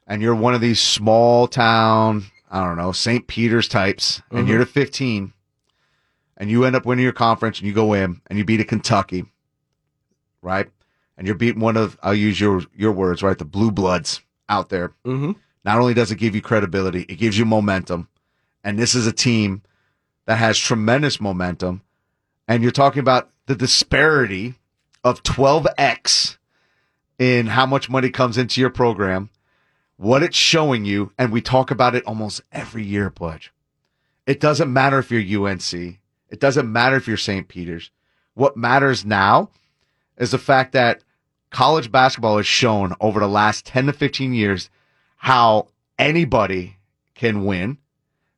and you're one of these small town, I don't know, St. Peter's types, and you're the 15 and you end up winning your conference and you go in and you beat a Kentucky, right? And you're beating one of, I'll use your, your words, right? The blue bloods out there Mm-hmm. not only does it give you credibility, it gives you momentum. And this is a team that has tremendous momentum. And you're talking about the disparity of 12x in how much money comes into your program, what it's showing you. And we talk about it almost every year, Pledge. It doesn't matter if you're UNC. It doesn't matter if you're St. Peter's. What matters now is the fact that college basketball has shown over the last 10 to 15 years how anybody can win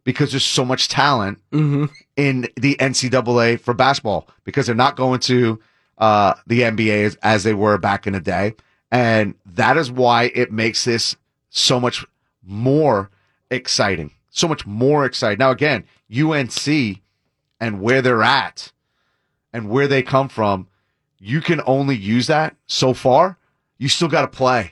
because there's so much talent Mm-hmm. in the NCAA for basketball because they're not going to uh, the NBA as, as they were back in the day. And that is why it makes this so much more exciting. So much more exciting. Now, again, UNC and where they're at and where they come from, you can only use that so far. You still got to play.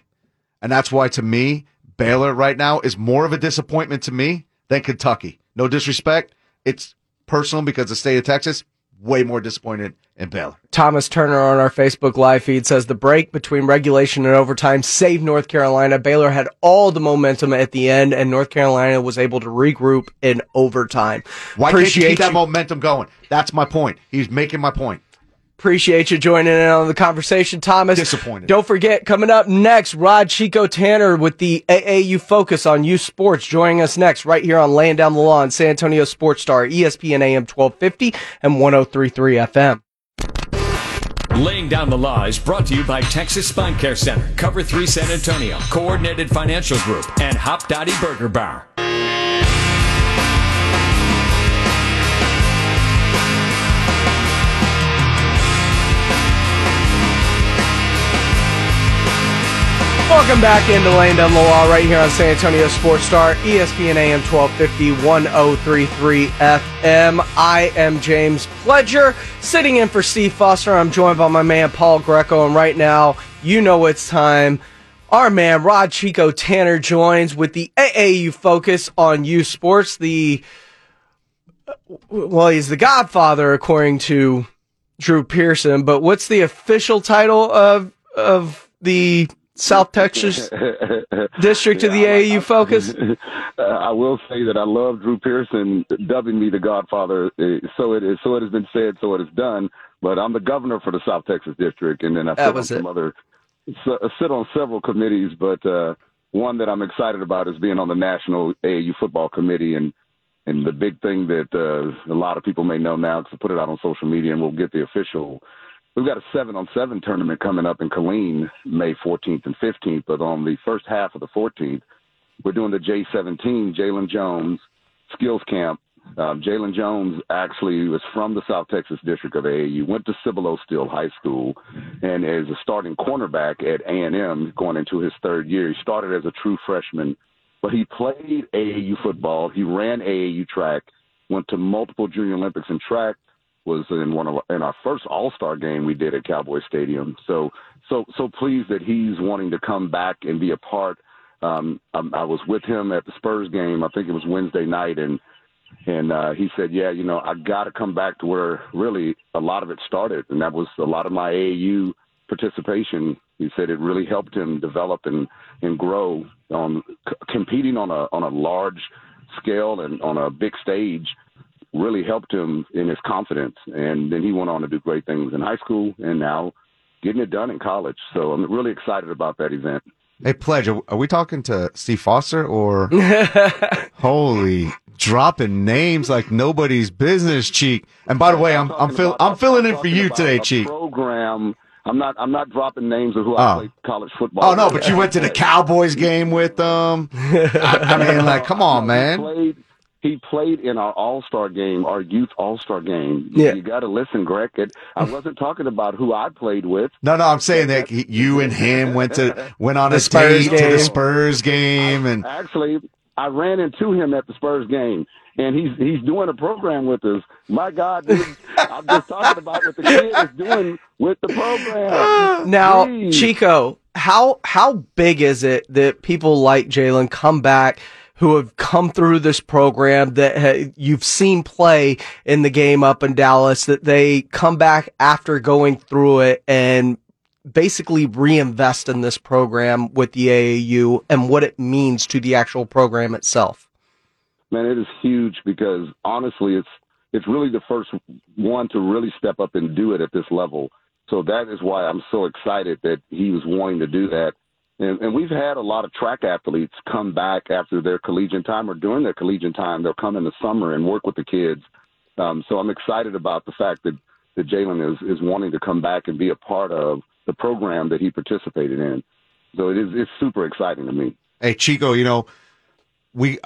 And that's why, to me, Baylor right now is more of a disappointment to me than Kentucky. No disrespect. It's personal because the state of Texas, way more disappointed in Baylor. Thomas Turner on our Facebook live feed says the break between regulation and overtime saved North Carolina. Baylor had all the momentum at the end, and North Carolina was able to regroup in overtime. Why Appreciate can't you keep that momentum going? That's my point. He's making my point. Appreciate you joining in on the conversation, Thomas. Disappointed. Don't forget, coming up next, Rod Chico Tanner with the AAU Focus on Youth Sports joining us next right here on Laying Down the Law on San Antonio Sports Star, ESPN AM 1250 and 1033 FM. Laying Down the Law is brought to you by Texas Spine Care Center, Cover 3 San Antonio, Coordinated Financial Group, and Hopdoddy Burger Bar. Welcome back into Laying Down the Law right here on San Antonio Sports Star, ESPN AM 1250, 1033 FM. I am James Pledger, sitting in for Steve Foster. I'm joined by my man Paul Greco, and right now, you know it's time. Our man Rod Chico Tanner joins with the AAU focus on youth sports. The uh, well, he's the godfather according to Drew Pearson, but what's the official title of of the South Texas district yeah, of the AAU focus? I will say that I love Drew Pearson dubbing me the Godfather. Uh, so it is. So it has been said. So it is done. But I'm the governor for the South Texas district, and then I sit on some other so, sit on several committees. But uh, one that I'm excited about is being on the national AAU football committee, and and the big thing that uh, a lot of people may know now, to put it out on social media, and we'll get the official We've got a seven on seven tournament coming up in Killeen May 14th and 15th, but on the first half of the 14th, we're doing the J17 Jaylon Jones Skills Camp. Uh, Jaylon Jones actually was from the South Texas district of AAU, went to Cibolo Steele High School, and is a starting cornerback at A&M going into his third year. He started as a true freshman, but he played AAU football. He ran AAU track, went to multiple Junior Olympics in track, was in one of in our first All Star game we did at Cowboy Stadium. So so so pleased that he's wanting to come back and be a part. Um, I, I was with him at the Spurs game. I think it was Wednesday night, and and uh, he said, "Yeah, you know, I got to come back to where really a lot of it started, and that was a lot of my AAU participation." He said it really helped him develop and and grow on c- competing on a on a large scale and on a big stage really helped him in his confidence. And then he went on to do great things in high school and now getting it done in college. So I'm really excited about that event. Hey, Pledge, are we talking to Steve Foster or holy dropping names like nobody's business, Cheek? And by the way, I'm I'm, fill, I'm filling in for you today, Cheek. Program. I'm not. I'm not dropping names of who oh. I played college football. Oh no, but you went to the Cowboys game with them. I, I mean, like, come on, man. Played, he played in our All Star game, our youth All Star game. Yeah. You got to listen, Greg. It, I wasn't talking about who I played with. No, no, I'm saying that you and him went to went on a Spurs date to the Spurs game, and actually, I ran into him at the Spurs game, and he's he's doing a program with us. My God, dude, I'm just talking about what the kid is doing with the program. Now, Jeez. Chico, how how big is it that people like Jaylon come back? Who have come through this program that ha- you've seen play in the game up in Dallas that they come back after going through it and basically reinvest in this program with the AAU and what it means to the actual program itself? Man, it is huge because honestly, it's it's really the first one to really step up and do it at this level. So that is why I'm so excited that he was wanting to do that. And, and we've had a lot of track athletes come back after their collegiate time or during their collegiate time. They'll come in the summer and work with the kids. Um, so I'm excited about the fact that, that Jaylon is, is wanting to come back and be a part of the program that he participated in. So it is it's super exciting to me. Hey Chico, you know, we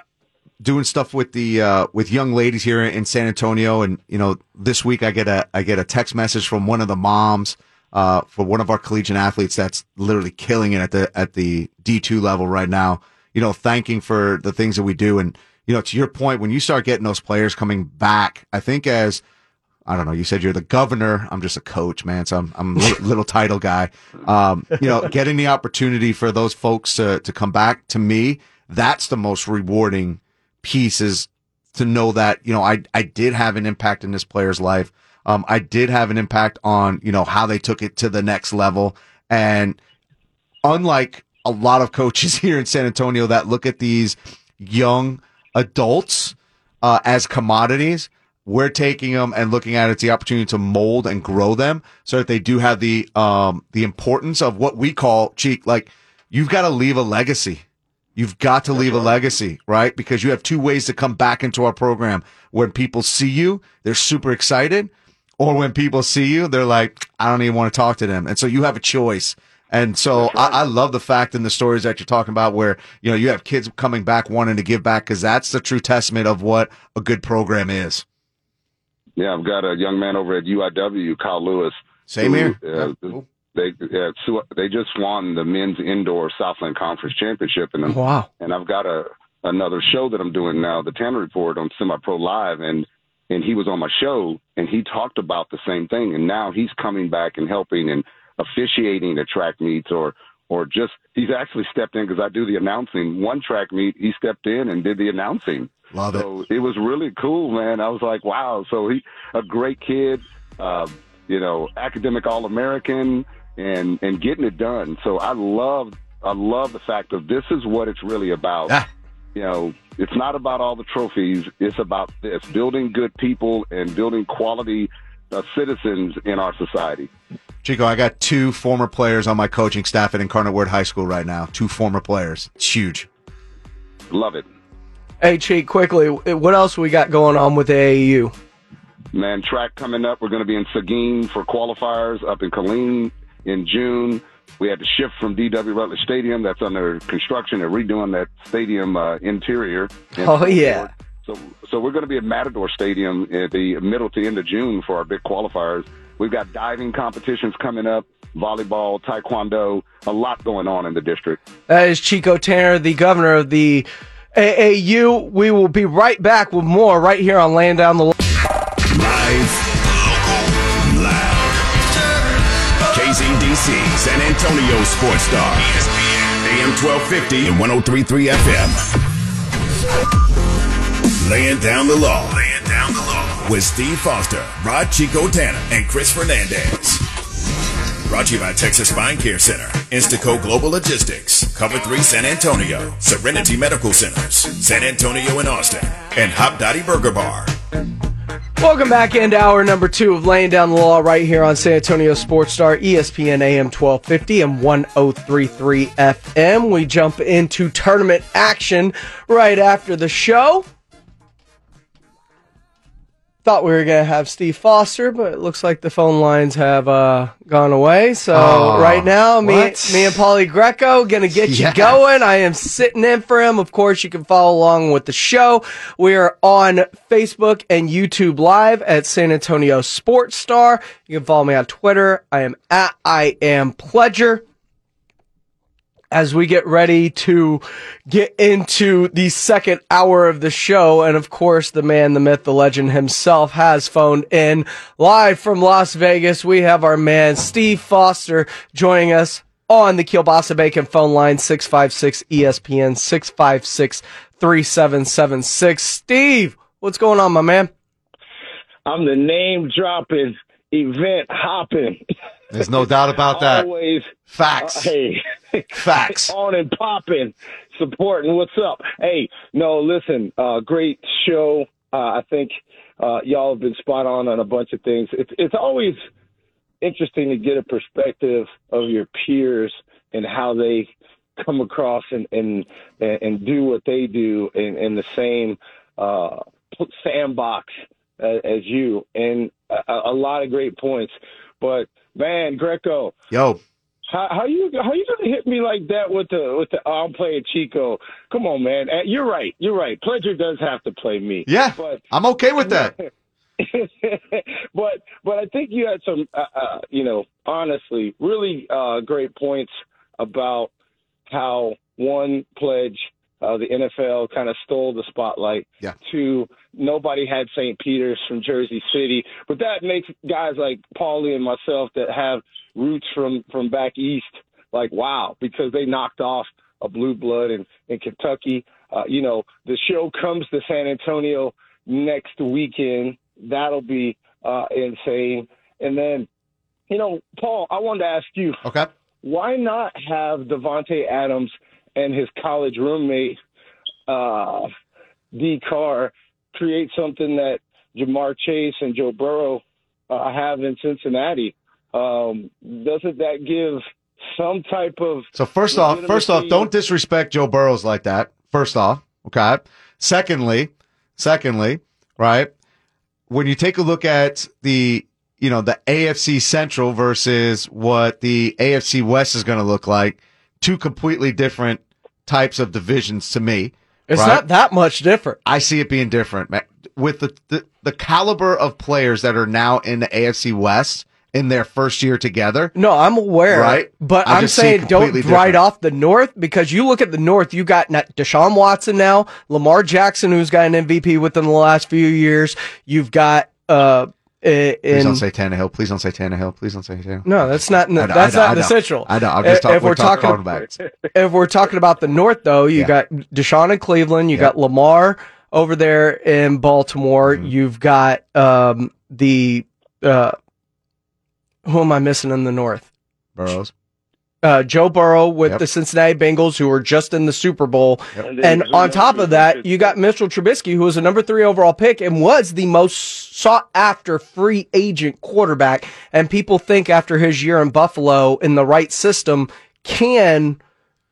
doing stuff with the uh, with young ladies here in San Antonio, and you know, this week I get a I get a text message from one of the moms uh, for one of our collegiate athletes that's literally killing it at the at the D two level right now. You know, thanking for the things that we do, and you know, to your point, when you start getting those players coming back, I think as I don't know, you said you're the governor. I'm just a coach, man. So I'm I'm a little, little title guy. Um, you know, getting the opportunity for those folks to to come back to me, that's the most rewarding piece is to know that you know I I did have an impact in this player's life. Um, I did have an impact on, you know, how they took it to the next level. And unlike a lot of coaches here in San Antonio that look at these young adults uh, as commodities, we're taking them and looking at it as the opportunity to mold and grow them so that they do have the um the importance of what we call cheek like you've got to leave a legacy. You've got to leave a legacy right? Because you have two ways to come back into our program. When people see you they're super excited or when people see you they're like i don't even want to talk to them and so you have a choice and so right. I, I, love the fact in the stories that you're talking about where, you know, you have kids coming back wanting to give back because that's the true testament of what a good program is. Yeah, I've got a young man over at UIW, Kyle Lewis. Same who, here. Uh, They yeah, they just won the men's indoor Southland Conference championship, and wow. And I've got a another show that I'm doing now, the Tanner Report on Semi Pro Live, and and he was on my show, and he talked about the same thing, and now he's coming back and helping and officiating the track meets or or just he's actually stepped in because I do the announcing. One track meet, he stepped in and did the announcing. Love so it. it was really cool, man. I was like, wow. So he, a great kid, uh, you know, academic All American, and and getting it done. So I love, I love the fact of this is what it's really about. Ah. You know, it's not about all the trophies. It's about this building good people and building quality uh, citizens in our society. Chico, I got two former players on my coaching staff at Incarnate Word High School right now. Two former players. It's huge. Love it. Hey, Chico, quickly, what else we got going on with AAU? Man, track coming up. We're going to be in Seguin for qualifiers up in Killeen in June. We had to shift from DW Rutledge Stadium. That's under construction. They're redoing that stadium uh, interior. Oh, yeah. So, so we're going to be at Matador Stadium at the middle to end of June for our big qualifiers. We've got diving competitions coming up, volleyball, taekwondo, a lot going on in the district. That is Chico Tanner, the governor of the AAU. We will be right back with more right here on Land Down the Law. San Antonio Sports Star. ESPN, AM 1250 and 1033 FM. Laying down the law. Laying down the law. With Steve Foster, Rod Chico Tanner, and Chris Fernandez. Brought to you by Texas Spine Care Center, Instaco Global Logistics, Cover 3 San Antonio, Serenity Medical Centers, San Antonio and Austin, and Hopdoddy Burger Bar. Welcome back into hour number two of Laying Down the Law right here on San Antonio Sports Star, ESPN AM 1250 and 1033 FM. We jump into tournament action right after the show. Thought we were going to have Steve Foster, but it looks like the phone lines have uh, gone away. So oh, right now, me, me and Paulie Greco going to get yes. you going. I am sitting in for him. Of course, you can follow along with the show. We are on Facebook and YouTube Live at San Antonio Sports Star. You can follow me on Twitter. I am at I am Pledger as we get ready to get into the second hour of the show. And of course, the man, the myth, the legend himself has phoned in live from Las Vegas. We have our man, Steve Foster, joining us on the Kielbasa Bacon phone line, 656 ESPN 656 3776. Steve, what's going on, my man? I'm the name dropping, event hopping. There's no doubt about that. Always facts. Uh, hey, facts. on and popping, supporting. What's up? Hey, no, listen. Uh, great show. Uh, I think uh, y'all have been spot on on a bunch of things. It's it's always interesting to get a perspective of your peers and how they come across and and and do what they do in, in the same uh, sandbox as, as you. And a, a lot of great points, but Man, Greco. Yo. How, how you how you gonna hit me like that with the with the I'm playing Chico? Come on, man. Uh, you're right. You're right. Pledger does have to play me. Yeah, but I'm okay with that. but but I think you had some uh, uh, you know honestly really uh, great points about how one pledge uh, the NFL kind of stole the spotlight. Yeah. To nobody had St. Peter's from Jersey City, but that makes guys like Paulie and myself that have roots from from back east like wow because they knocked off a blue blood in in Kentucky. Uh, you know, the show comes to San Antonio next weekend. That'll be uh, insane. And then, you know, Paul, I wanted to ask you. Okay. Why not have Davante Adams and his college roommate, uh, D. Carr, create something that Jamar Chase and Joe Burrow uh, have in Cincinnati? Um, doesn't that give some type of so first off first off don't disrespect joe burrows like that first off okay secondly secondly right when you take a look at the you know the afc central versus what the afc west is going to look like two completely different types of divisions to me it's right? not that much different i see it being different with the, the the caliber of players that are now in the afc west in their first year together. No, I'm aware. Right. But I am saying don't different. write off the North because you look at the North, you got Deshaun Watson now, Lamar Jackson, who's got an MVP within the last few years. You've got, uh, in, please don't say Tannehill. Please don't say Tannehill. Please don't say Tannehill. No, that's not. The, that's not the central. I know. I'm just talking. If we're, we're talking, talking if we're talking about the North, though, you yeah. got Deshaun in Cleveland. You yeah. got Lamar over there in Baltimore. Mm-hmm. You've got um, the uh, who am I missing in the North? Burrows. Uh, Joe Burrow with yep. the Cincinnati Bengals, who were just in the Super Bowl. Yep. And, and on top of that, you got Mitchell Trubisky, who was a number three overall pick and was the most sought after free agent quarterback. And people think after his year in Buffalo in the right system can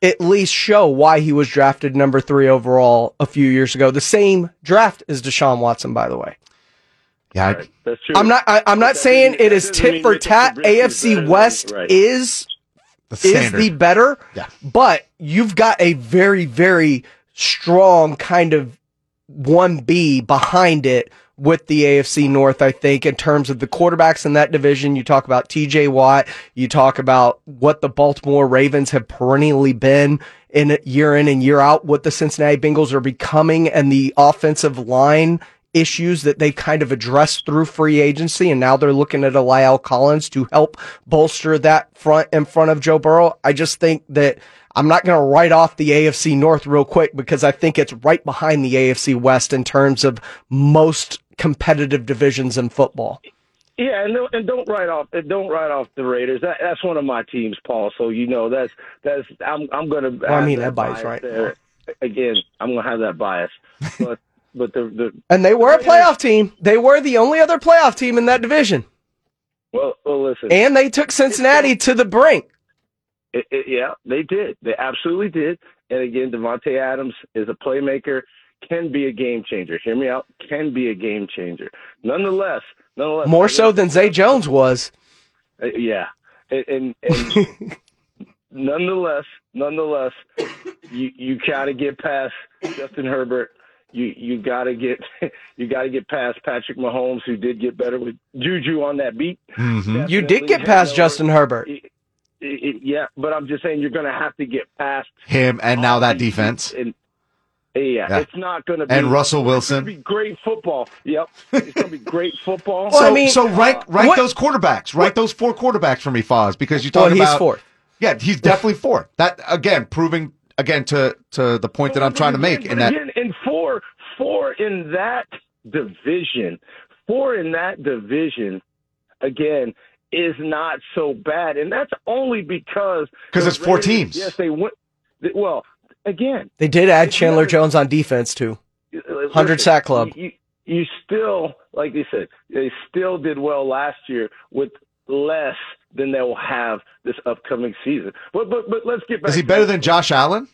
at least show why he was drafted number three overall a few years ago. The same draft as Deshaun Watson, by the way. Yeah, right. that's true. I'm not. I, am not saying mean, it is tit for tat. AFC West right. is the is the better. Yeah. But you've got a very very strong kind of one B behind it with the AFC North, I think, in terms of the quarterbacks in that division. You talk about TJ Watt, you talk about what the Baltimore Ravens have perennially been in year in and year out, what the Cincinnati Bengals are becoming, and the offensive line issues that they kind of addressed through free agency, and now they're looking at a La'el Collins to help bolster that front in front of Joe Burrow. I just think that I'm not going to write off the AFC North real quick because I think it's right behind the AFC West in terms of most competitive divisions in football. Yeah, and don't, and don't write off don't write off the Raiders. That, that's one of my teams, Paul. So you know that's that's I'm I'm gonna. Well, I mean that, that bias, right? There. Again, I'm gonna have that bias, but but the, the and they were a playoff team. They were the only other playoff team in that division. Well, well, listen. And they took Cincinnati to the brink. It, it, yeah, they did. They absolutely did. And again, Davante Adams is a playmaker, can be a game changer. Hear me out. Can be a game changer. Nonetheless, nonetheless, more so than Zay Jones was. Uh, yeah, and, and, and nonetheless, nonetheless, you you gotta get past Justin Herbert you you got to get you got to get past Patrick Mahomes, who did get better with Juju on that beat. Mm-hmm. You did get past Justin Herbert. It, it, yeah, but I'm just saying you're going to have to get past him and now that defense. And, yeah, yeah, it's not going to be. And Russell Wilson. be great football. Yep, it's going to be great football. so, I mean, so rank uh, rank what? those quarterbacks. Rank what? those four quarterbacks for me, Foz, because you talk well, about. He's fourth. Yeah, he's definitely fourth. That again, proving again to to the point that I'm trying to make. In that again, in four, four in that division, four in that division, again, is not so bad, and that's only because because it's four teams. Yes, they went. Well, again, they did add Chandler never, Jones on defense too. Uh, Hundred sack club. You, you still, like you said, they still did well last year with less than they will have this upcoming season. But but but let's get back. Is he better than Josh Allen?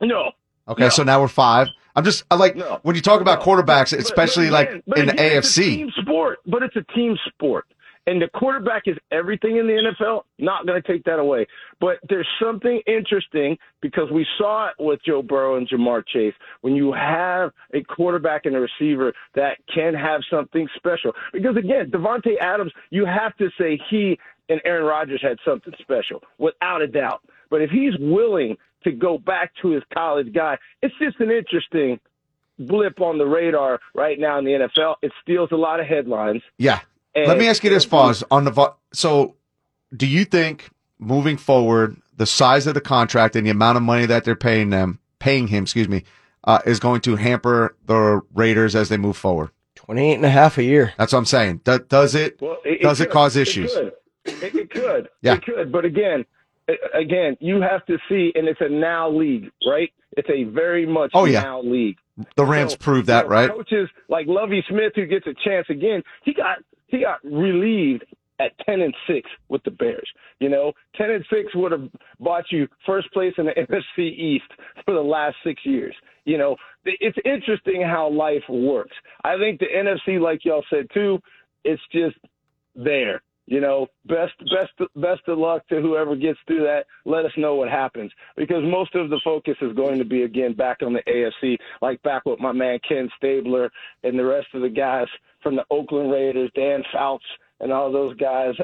No. Okay, no. so now we're five. I'm just I like no. when you talk about quarterbacks, especially but, but, like in again, the AFC. It's a team sport, but it's a team sport. And the quarterback is everything in the NFL. Not going to take that away. But there's something interesting because we saw it with Joe Burrow and Ja'Marr Chase. When you have a quarterback and a receiver that can have something special. Because again, Davante Adams, you have to say he and Aaron Rodgers had something special, without a doubt. But if he's willing to go back to his college guy, it's just an interesting blip on the radar right now in the NFL. It steals a lot of headlines. Yeah. And Let me ask you this, Foz. On the so, do you think moving forward, the size of the contract and the amount of money that they're paying them, paying him, excuse me, uh, is going to hamper the Raiders as they move forward? 28 and a half a year. That's what I'm saying. Do, does it, well, it does it, it cause issues? It could. It, it could. Yeah. It could. But again, again, you have to see, and it's a now league, right? It's a very much oh, yeah. now league. The Rams so, proved that, you know, right? Coaches like Lovie Smith, who gets a chance again, he got he got relieved at ten and six with the Bears. You know, ten and six would have bought you first place in the NFC East for the last six years. You know, it's interesting how life works. I think the NFC, like y'all said too, it's just there. You know, best best best of luck to whoever gets through that. Let us know what happens because most of the focus is going to be again back on the AFC, like back with my man Ken Stabler and the rest of the guys from the Oakland Raiders, Dan Fouts, and all those guys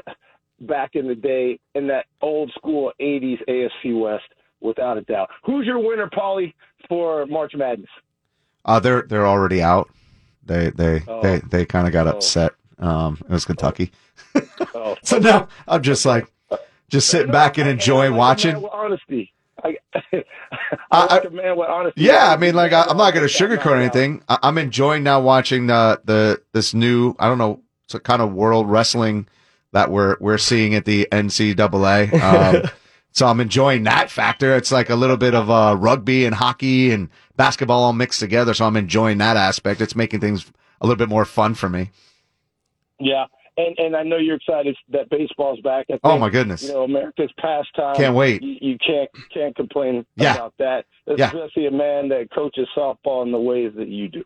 back in the day in that old school '80s AFC West, without a doubt. Who's your winner, Paulie, for March Madness? Uh, they're they're already out. They they oh. they they kind of got oh. upset. Um, it was Kentucky. Oh. So now I'm just like, just sitting back and enjoying watching. honesty. I, I, like a man with honesty. Yeah, I mean, like I, am not going to sugarcoat anything. I, am enjoying now watching the the this new I don't know, it's a kind of world wrestling that we're we're seeing at the NCAA. Um, so I'm enjoying that factor. It's like a little bit of uh, rugby and hockey and basketball all mixed together. So I'm enjoying that aspect. It's making things a little bit more fun for me. Yeah, and and I know you're excited that baseball's back. Think, oh my goodness! You know, America's pastime. Can't wait. You, you can't can't complain yeah. about that, especially yeah. a man that coaches softball in the ways that you do.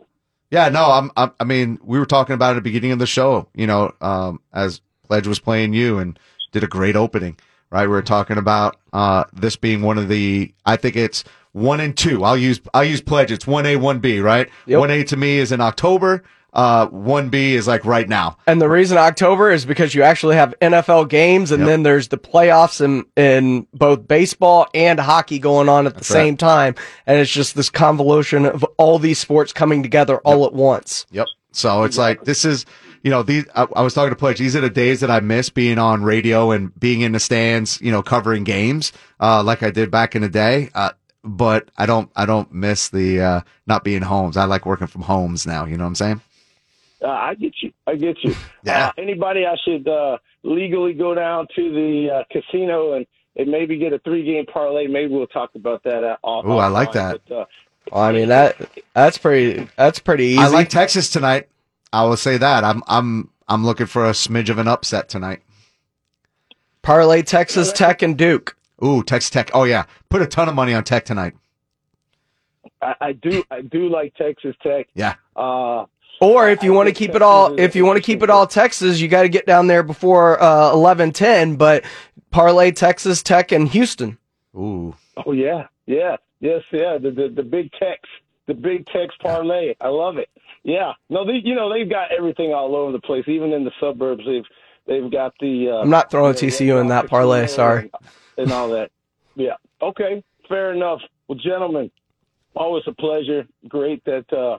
Yeah, no, I'm, I'm, i mean, we were talking about it at the beginning of the show. You know, um, as Pledge was playing you and did a great opening. Right, we were talking about uh, this being one of the. I think it's one and two. I'll use I'll use Pledge. It's one A, one B. Right. One A to me is in October uh, 1B is like right now. And the reason October is because you actually have NFL games and yep. then there's the playoffs in, in both baseball and hockey going on at the That's same right. time. And it's just this convolution of all these sports coming together all at once. Yep. So it's like, this is, you know, these, I, I was talking to Pledge, these are the days that I miss being on radio and being in the stands, you know, covering games, uh, like I did back in the day. Uh, but I don't, I don't miss the, uh, not being homes. I like working from homes now. You know what I'm saying? Uh, I get you. I get you. yeah. Uh, anybody I should uh, legally go down to the uh, casino and, and maybe get a three game parlay. Maybe we'll talk about that uh, off. Oh, I like that. But, uh, well, I mean that that's pretty that's pretty easy. I like Texas tonight. I will say that. I'm I'm I'm looking for a smidge of an upset tonight. Parlay Texas Tech and Duke. Ooh, Texas Tech. Oh yeah, put a ton of money on Tech tonight. I, I do I do like Texas Tech. Yeah. Uh, or if you want to keep it all, if you want to keep it all Texas, you got to get down there before uh, eleven ten. But parlay Texas Tech and Houston. Ooh. Oh yeah, yeah, yes, yeah. The the, the big Tex, the big Tex parlay. I love it. Yeah. No, they, you know they've got everything all over the place. Even in the suburbs, they've they've got the. Uh, I'm not throwing you know, TCU in that parlay. Sorry. And all that. Yeah. Okay. Fair enough. Well, gentlemen, always a pleasure. Great that. uh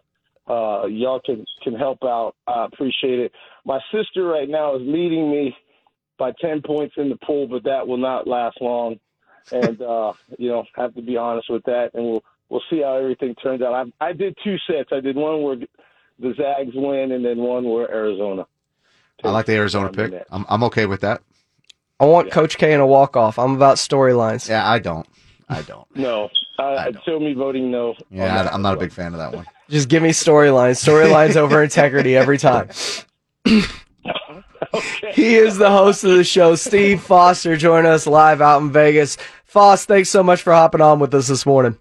uh, y'all can can help out. I appreciate it. My sister right now is leading me by ten points in the pool, but that will not last long. And uh, you know, I have to be honest with that, and we'll we'll see how everything turns out. I, I did two sets. I did one where the Zags win, and then one where Arizona. I like the Arizona pick. I'm I'm okay with that. I want yeah. Coach K in a walk off. I'm about storylines. Yeah, I don't. I don't. no, uh, show me voting no. Yeah, I'm not a big fan of that one. Just give me storylines. Storylines over integrity every time. okay. He is the host of the show, Steve Foster, Join us live out in Vegas. Foss, thanks so much for hopping on with us this morning.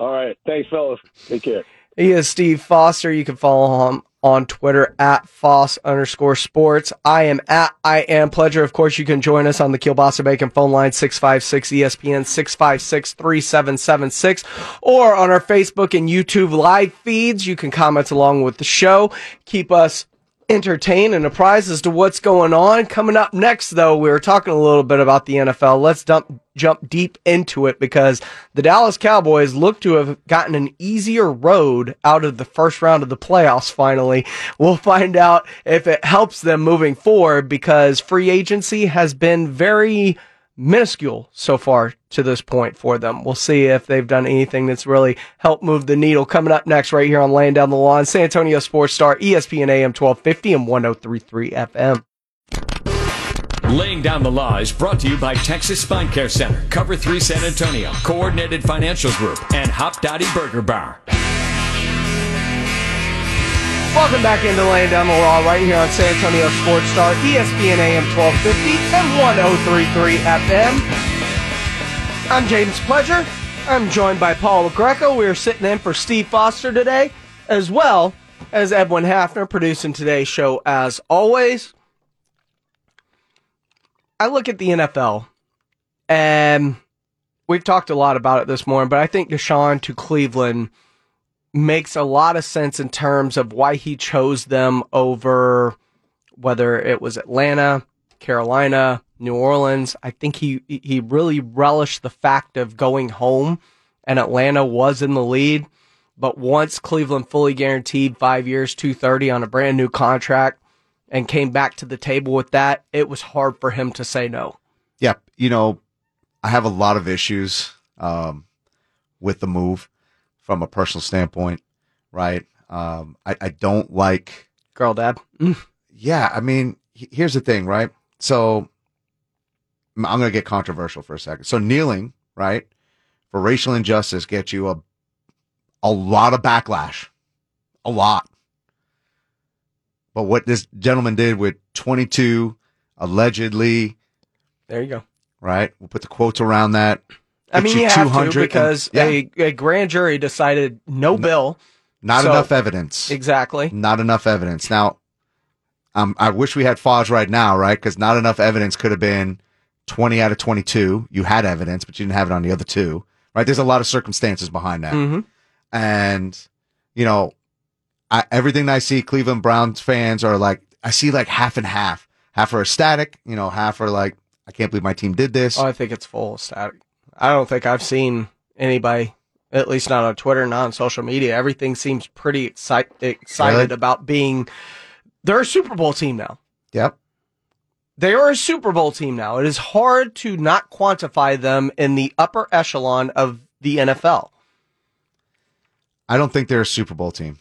All right. Thanks, fellas. Take care. He is Steve Foster. You can follow him on Twitter at Foss underscore sports. I am at I am Pledger. Of course, you can join us on the Kielbasa Bacon phone line 656 ESPN 656 3776 or on our Facebook and YouTube live feeds. You can comment along with the show. Keep us entertain and apprised as to what's going on. Coming up next, though, we were talking a little bit about the NFL. Let's dump, jump deep into it because the Dallas Cowboys look to have gotten an easier road out of the first round of the playoffs finally. We'll find out if it helps them moving forward because free agency has been very minuscule so far to this point for them. We'll see if they've done anything that's really helped move the needle. Coming up next, right here on Laying Down the Lawn, San Antonio Sports Star, ESPN AM 1250 and 1033 FM. Laying Down the Law is brought to you by Texas Spine Care Center, Cover 3 San Antonio, Coordinated Financial Group, and Hopdoddy Burger Bar. Welcome back into Laying Down the Law right here on San Antonio Sports Star, ESPN AM 1250 and 1033 FM. I'm James Pledger. I'm joined by Paul Greco. We're sitting in for Steve Foster today, as well as Edwin Hafner producing today's show as always. I look at the NFL, and we've talked a lot about it this morning, but I think Deshaun to Cleveland makes a lot of sense in terms of why he chose them over whether it was Atlanta, Carolina, New Orleans. I think he he really relished the fact of going home, and Atlanta was in the lead. But once Cleveland fully guaranteed five years, two thirty on a brand new contract, and came back to the table with that, it was hard for him to say no. Yeah, you know, I have a lot of issues um, with the move from a personal standpoint, right? Um, I, I don't like girl dad. yeah, I mean, here's the thing, right? So I'm going to get controversial for a second. So kneeling, right, for racial injustice gets you a a lot of backlash, a lot. But what this gentleman did with 22 allegedly. There you go. Right. We'll put the quotes around that. I mean, you have to because and, yeah. a, a, grand jury decided no bill. Not so, enough evidence. Exactly. Not enough evidence. Now, um, I wish we had Foz right now, right? Because not enough evidence could have been 20 out of 22. You had evidence, but you didn't have it on the other two, right? There's a lot of circumstances behind that. Mm-hmm. And, you know, I, everything I see Cleveland Browns fans are like, I see like half and half. Half are ecstatic, you know, half are like, I can't believe my team did this. Oh, I think it's full static. I don't think I've seen anybody, at least not on Twitter, not on social media. Everything seems pretty exci- excited really? about being. They're a Super Bowl team now. Yep. They are a Super Bowl team now. It is hard to not quantify them in the upper echelon of the NFL. I don't think they're a Super Bowl team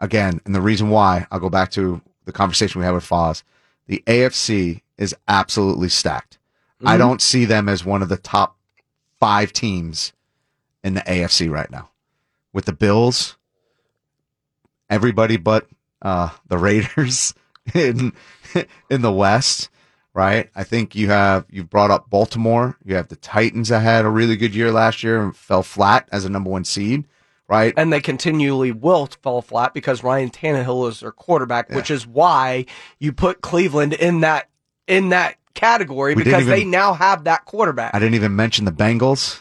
again, and the reason why I'll go back to the conversation we had with Foz. The AFC is absolutely stacked. Mm-hmm. I don't see them as one of the top five teams in the AFC right now. With the Bills, everybody but uh, the Raiders in in the West, right? I think you have you've brought up Baltimore. You have the Titans that had a really good year last year and fell flat as a number one seed right? And they continually will fall flat because Ryan Tannehill is their quarterback, yeah. which is why you put Cleveland in that in that category we because even, they now have that quarterback. I didn't even mention the Bengals.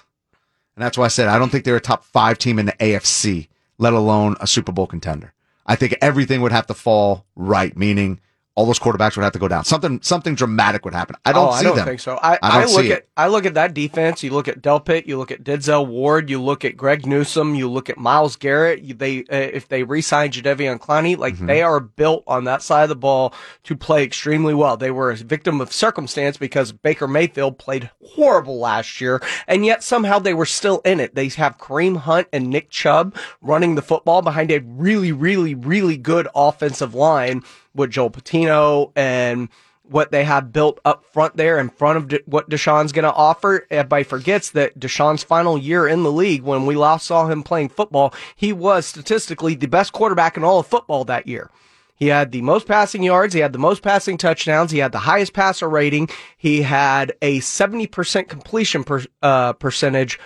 And that's why I said I don't think they're a top five team in the AFC, let alone a Super Bowl contender. I think everything would have to fall right, meaning all those quarterbacks would have to go down. Something something dramatic would happen. I don't oh, see I don't them. think so. I, I, I look at it. I look at that defense. You look at Delpit. You look at Denzel Ward. You look at Greg Newsome. You look at Myles Garrett. You, they uh, if they re-sign Jadeveon Clowney, like mm-hmm. they are built on that side of the ball to play extremely well. They were a victim of circumstance because Baker Mayfield played horrible last year, and yet somehow they were still in it. They have Kareem Hunt and Nick Chubb running the football behind a really, really, really good offensive line with Joel Bitonio and what they have built up front there in front of De- what Deshaun's going to offer. Everybody forgets that Deshaun's final year in the league, when we last saw him playing football, he was statistically the best quarterback in all of football that year. He had the most passing yards. He had the most passing touchdowns. He had the highest passer rating. He had a 70% completion per, uh, percentage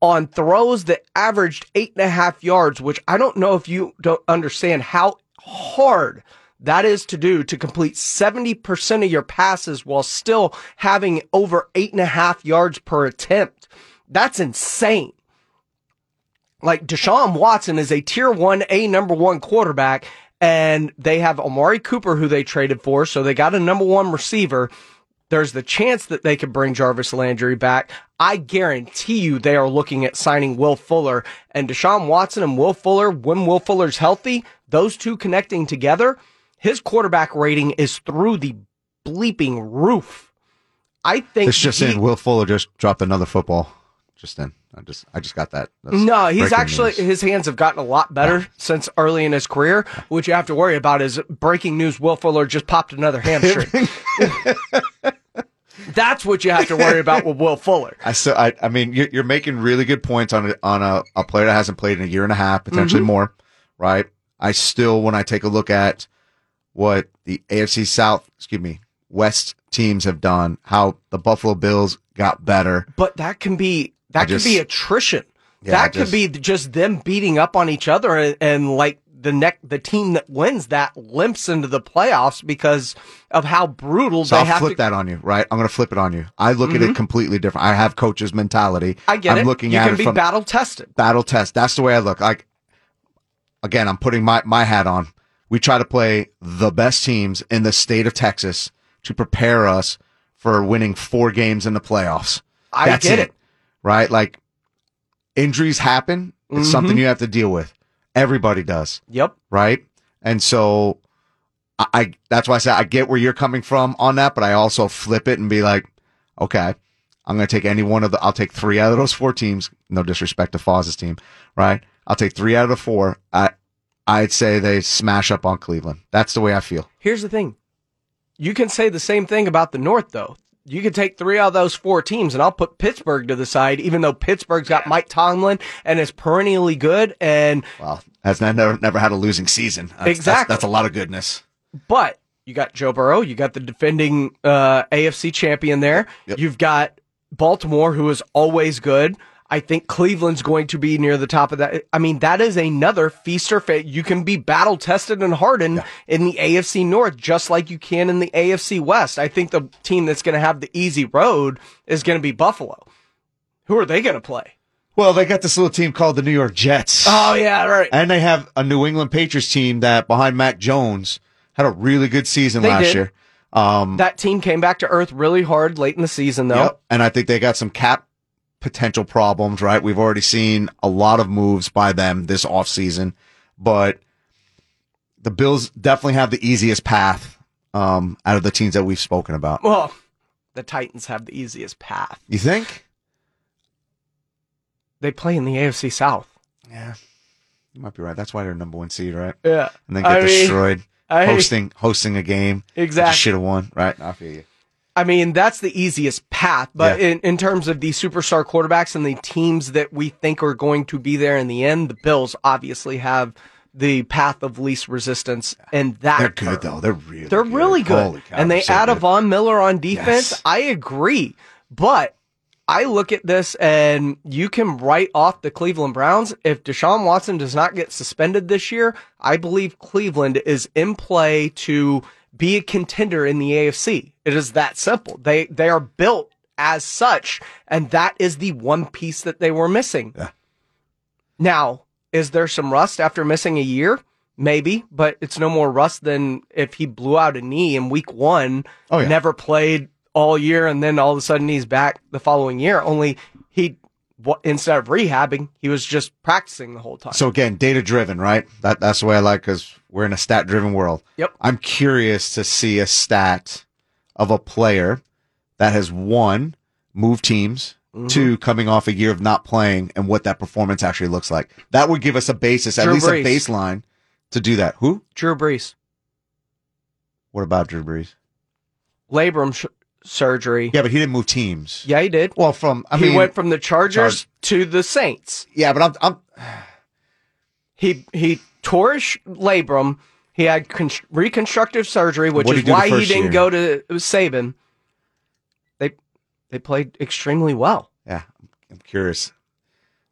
on throws that averaged eight and a half yards, which I don't know if you don't understand how hard that is to do to complete 70% of your passes while still having over eight and a half yards per attempt. That's insane. Like Deshaun Watson is a tier one, a number one quarterback, and they have Amari Cooper, who they traded for. So they got a number one receiver. There's the chance that they could bring Jarvis Landry back. I guarantee you they are looking at signing Will Fuller and Deshaun Watson and Will Fuller. When Will Fuller's healthy, those two connecting together, his quarterback rating is through the bleeping roof. I think it's just he, in. Will Fuller just dropped another football. Just in. I just I just got that. That's no, he's actually news. his hands have gotten a lot better yeah. since early in his career. What you have to worry about is breaking news. Will Fuller just popped another hamstring. That's what you have to worry about with Will Fuller. I so I, I mean you're, you're making really good points on a, on a, a player that hasn't played in a year and a half, potentially mm-hmm. more, right? I still when I take a look at what the AFC South, excuse me, West teams have done, how the Buffalo Bills got better. But that can be that just, could be attrition. Yeah, that just, could be just them beating up on each other and, and like the neck the team that wins that limps into the playoffs because of how brutal so they I'll have flip to... that on you, right? I'm going to flip it on you. I look mm-hmm. at it mm-hmm. completely different. I have coach's mentality. I get I'm it. looking you at can it be from battle tested. Battle test. That's the way I look. Like again, I'm putting my my hat on. We try to play the best teams in the state of Texas to prepare us for winning four games in the playoffs. I That's get it, it. Right? Like injuries happen. It's mm-hmm. something you have to deal with. Everybody does. Yep. Right? And so I, I that's why I say I get where you're coming from on that, but I also flip it and be like, okay, I'm going to take any one of the, I'll take three out of those four teams. No disrespect to Foz's team, right? I'll take three out of the four. I, I'd say they smash up on Cleveland. That's the way I feel. Here's the thing. You can say the same thing about the North, though. You could take three out of those four teams, and I'll put Pittsburgh to the side, even though Pittsburgh's got Mike Tomlin and is perennially good. And well, has never never had a losing season. That's, exactly, that's, that's a lot of goodness. But you got Joe Burrow, you got the defending uh, AFC champion there. Yep. You've got Baltimore, who is always good. I think Cleveland's going to be near the top of that. I mean, that is another feast or fate. You can be battle tested and hardened yeah. in the AFC North, just like you can in the AFC West. I think the team that's going to have the easy road is going to be Buffalo. Who are they going to play? Well, they got this little team called the New York Jets. Oh yeah, right. And they have a New England Patriots team that behind Mac Jones had a really good season they last did. year. Um, that team came back to earth really hard late in the season, though. Yep. And I think they got some cap potential problems, right? We've already seen a lot of moves by them this offseason, but the Bills definitely have the easiest path um, out of the teams that we've spoken about. Well, the Titans have the easiest path. You think? They play in the AFC South. Yeah. You might be right. That's why they're number one seed, right? Yeah. And then get I destroyed mean, hosting hosting a game. Exactly. Should have won, right? I feel you. I mean, that's the easiest path. But yeah. in, in terms of the superstar quarterbacks and the teams that we think are going to be there in the end, the Bills obviously have the path of least resistance, and that they're good though. They're really they're good. really good, cow, and they so add good. a Von Miller on defense. Yes. I agree, but I look at this and you can write off the Cleveland Browns if Deshaun Watson does not get suspended this year. I believe Cleveland is in play to be a contender in the AFC. It is that simple. They they are built as such, and that is the one piece that they were missing. Yeah. Now, is there some rust after missing a year? Maybe, but it's no more rust than if he blew out a knee in week one, oh, yeah. never played all year, and then all of a sudden he's back the following year. Only he instead of rehabbing, he was just practicing the whole time. So again, data driven, right? That that's the way I like because we're in a stat driven world. Yep. I'm curious to see a stat of a player that has won, moved teams, mm-hmm. two coming off a year of not playing, and what that performance actually looks like. That would give us a basis, Drew at least Brees. a baseline, to do that. Who? Drew Brees. What about Drew Brees? Labrum sh- surgery. Yeah, but he didn't move teams. Yeah, he did. Well, from I he mean, went from the Chargers to the Saints. Yeah, but I'm, I'm he he tore his labrum. He had con- reconstructive surgery, which is why he didn't year? go to Saban. They they played extremely well. Yeah, I'm curious.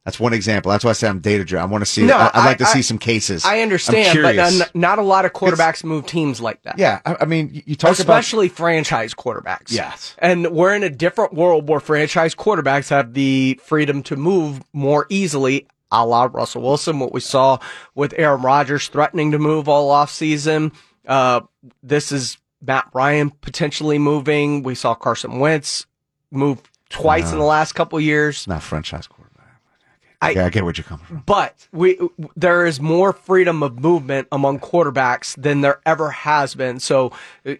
That's one example. That's why I say I'm data driven. I want to see. No, I, would like to I, see some cases. I understand, but not, not, a lot of quarterbacks move teams like that. Yeah, I, I mean, you talk especially franchise quarterbacks. Yes, and we're in a different world where franchise quarterbacks have the freedom to move more easily a la Russell Wilson, what we saw with Aaron Rodgers threatening to move all off season. Uh, this is Matt Ryan potentially moving. We saw Carson Wentz move twice in the last couple years. Not franchise quarterback. I, I get what you're coming from. But we there is more freedom of movement among quarterbacks than there ever has been. So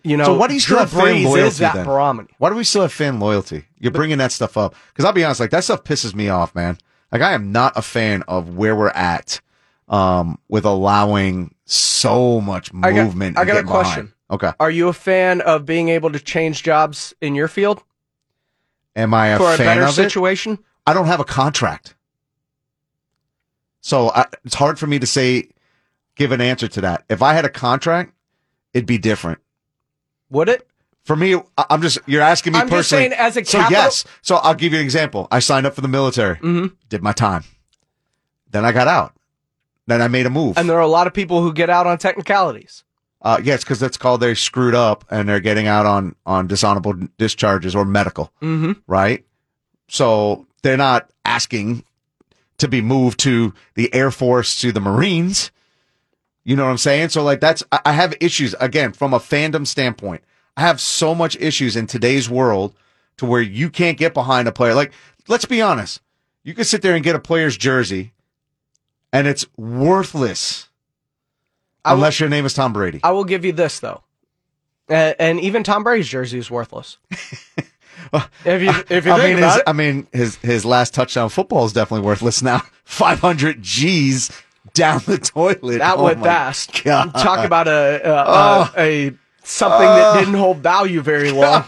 you know, so why do you still have fan loyalty? Is that then? barometer. Why do we still have fan loyalty? You're bringing that stuff up because I'll be honest, like that stuff pisses me off, man. Like I am not a fan of where we're at um, with allowing so much movement. I got, I got a question. Behind. Okay, are you a fan of being able to change jobs in your field? Am I a for a better situation? It? I don't have a contract. So I, it's hard for me to say, give an answer to that. If I had a contract, it'd be different. Would it? For me, I'm just, you're asking me I'm personally. just saying as a capital- So yes. So I'll give you an example. I signed up for the military, mm-hmm. did my time. Then I got out. Then I made a move. And there are a lot of people who get out on technicalities. Uh, yes, because that's called they screwed up and they're getting out on, on dishonorable discharges or medical. Mm-hmm. Right. So they're not asking to be moved to the Air Force, to the Marines. You know what I'm saying? So like that's, I have issues again from a fandom standpoint. I have so much issues in today's world to where you can't get behind a player. Like, let's be honest. You can sit there and get a player's jersey and it's worthless will, unless your name is Tom Brady. I will give you this though. Uh, and even Tom Brady's jersey is worthless. if you if you I mean, his, I mean, his his last touchdown football is definitely worthless now. Five hundred G's down the toilet. That oh went fast. God. Talk about a a, oh. a, a something that oh. didn't hold value very long.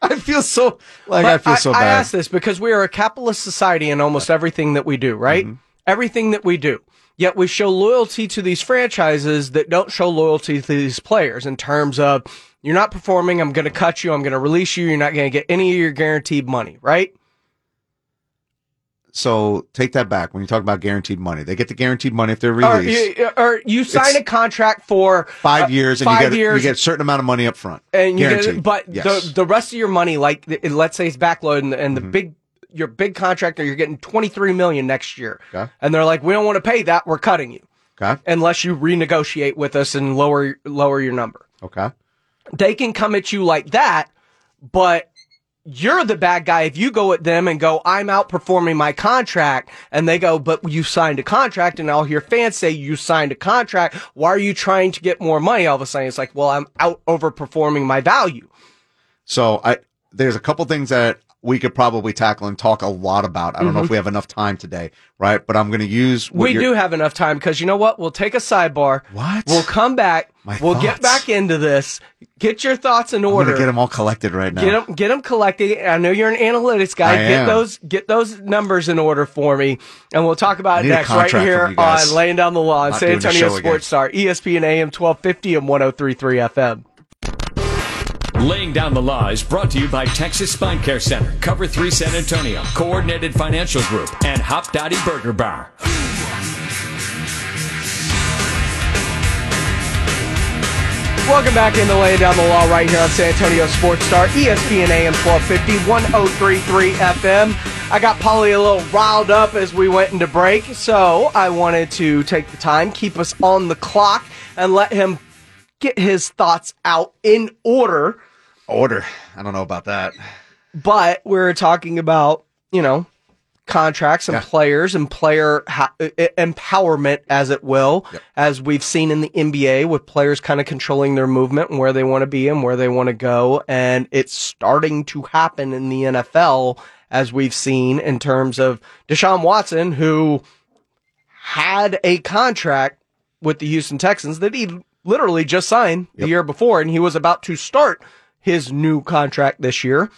I feel so like I feel so I, bad. I ask this because we are a capitalist society in almost everything that we do, right? Mm-hmm. Everything that we do. Yet we show loyalty to these franchises that don't show loyalty to these players in terms of you're not performing. I'm going to cut you. I'm going to release you. You're not going to get any of your guaranteed money, right? So take that back. When you talk about guaranteed money, they get the guaranteed money if they're released. Or, or you sign it's a contract for five uh, years, and five you get years, you get a certain amount of money up front, and you guaranteed. Get, but yes. the the rest of your money, like let's say it's backloaded, and, and the mm-hmm. big your big contractor, you're getting 23 million next year, okay. and they're like, we don't want to pay that, we're cutting you, okay, unless you renegotiate with us and lower lower your number, okay they can come at you like that, but you're the bad guy if you go at them and go, I'm outperforming my contract. And they go, but you signed a contract. And I'll hear fans say, you signed a contract. Why are you trying to get more money? All of a sudden, it's like, well, I'm out overperforming my value. So I, there's a couple things that we could probably tackle and talk a lot about. I don't mm-hmm. know if mm-hmm. we have enough time today, right? But I'm going to use. We do have enough time because you know what? We'll take a sidebar. What? We'll come back. My we'll thoughts. get back into this. Get your thoughts in order. get them all collected right now. Get them, get them collected. I know you're an analytics guy. I get am. those, get those numbers in order for me, and we'll talk about it next right here on laying down the law San Antonio Sports Star, ESPN AM 1250 and 103.3 FM. Laying Down the Law is brought to you by Texas Spine Care Center, Cover 3 San Antonio, Coordinated Financial Group, and Hop Hopdoddy Burger Bar. Welcome back into Laying Down the Law right here on San Antonio Sports Star, ESPN AM 1250, 1033 FM. I got Paulie a little riled up as we went into break, so I wanted to take the time, keep us on the clock, and let him get his thoughts out in order Order. I don't know about that. But we're talking about, you know, contracts and yeah. players and player ha- empowerment, as it will, yep. as we've seen in the NBA with players kind of controlling their movement and where they want to be and where they want to go. And it's starting to happen in the NFL, as we've seen in terms of Deshaun Watson, who had a contract with the Houston Texans that he literally just signed yep. the year before, and he was about to start his new contract this year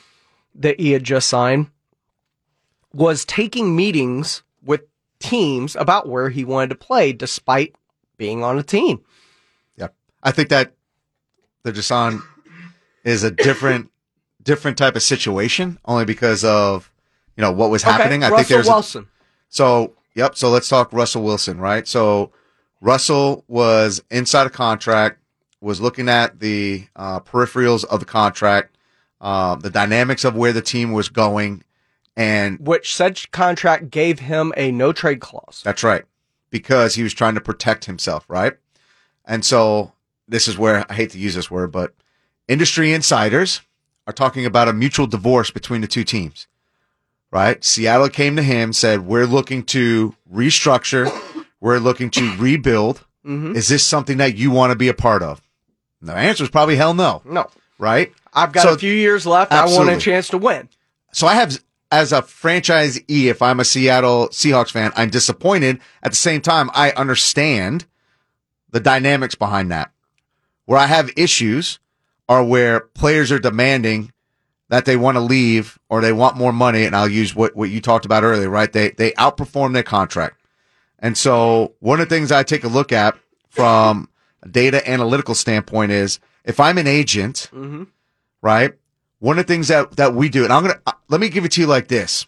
that he had just signed was taking meetings with teams about where he wanted to play despite being on a team. Yeah. I think that the Deshaun is a different different type of situation only because of you know what was happening. Okay, I Russell think there's Wilson. A, so yep, so let's talk Russell Wilson, right? So Russell was inside a contract was looking at the uh, peripherals of the contract, uh, the dynamics of where the team was going, and which such contract gave him a no trade clause. That's right, because he was trying to protect himself, right? And so this is where I hate to use this word, but industry insiders are talking about a mutual divorce between the two teams. right? Seattle came to him, said, we're looking to restructure. We're looking to rebuild. Mm-hmm. Is this something that you want to be a part of? The answer is probably hell no. No. Right? I've got so, a few years left. Absolutely. I want a chance to win. So I have, as a franchisee, if I'm a Seattle Seahawks fan, I'm disappointed. At the same time, I understand the dynamics behind that. Where I have issues are where players are demanding that they want to leave or they want more money. And I'll use what, what you talked about earlier, right? They, they outperform their contract. And so one of the things I take a look at from a data analytical standpoint is if I'm an agent, mm-hmm. right? One of the things that, that we do, and I'm going to, uh, let me give it to you like this.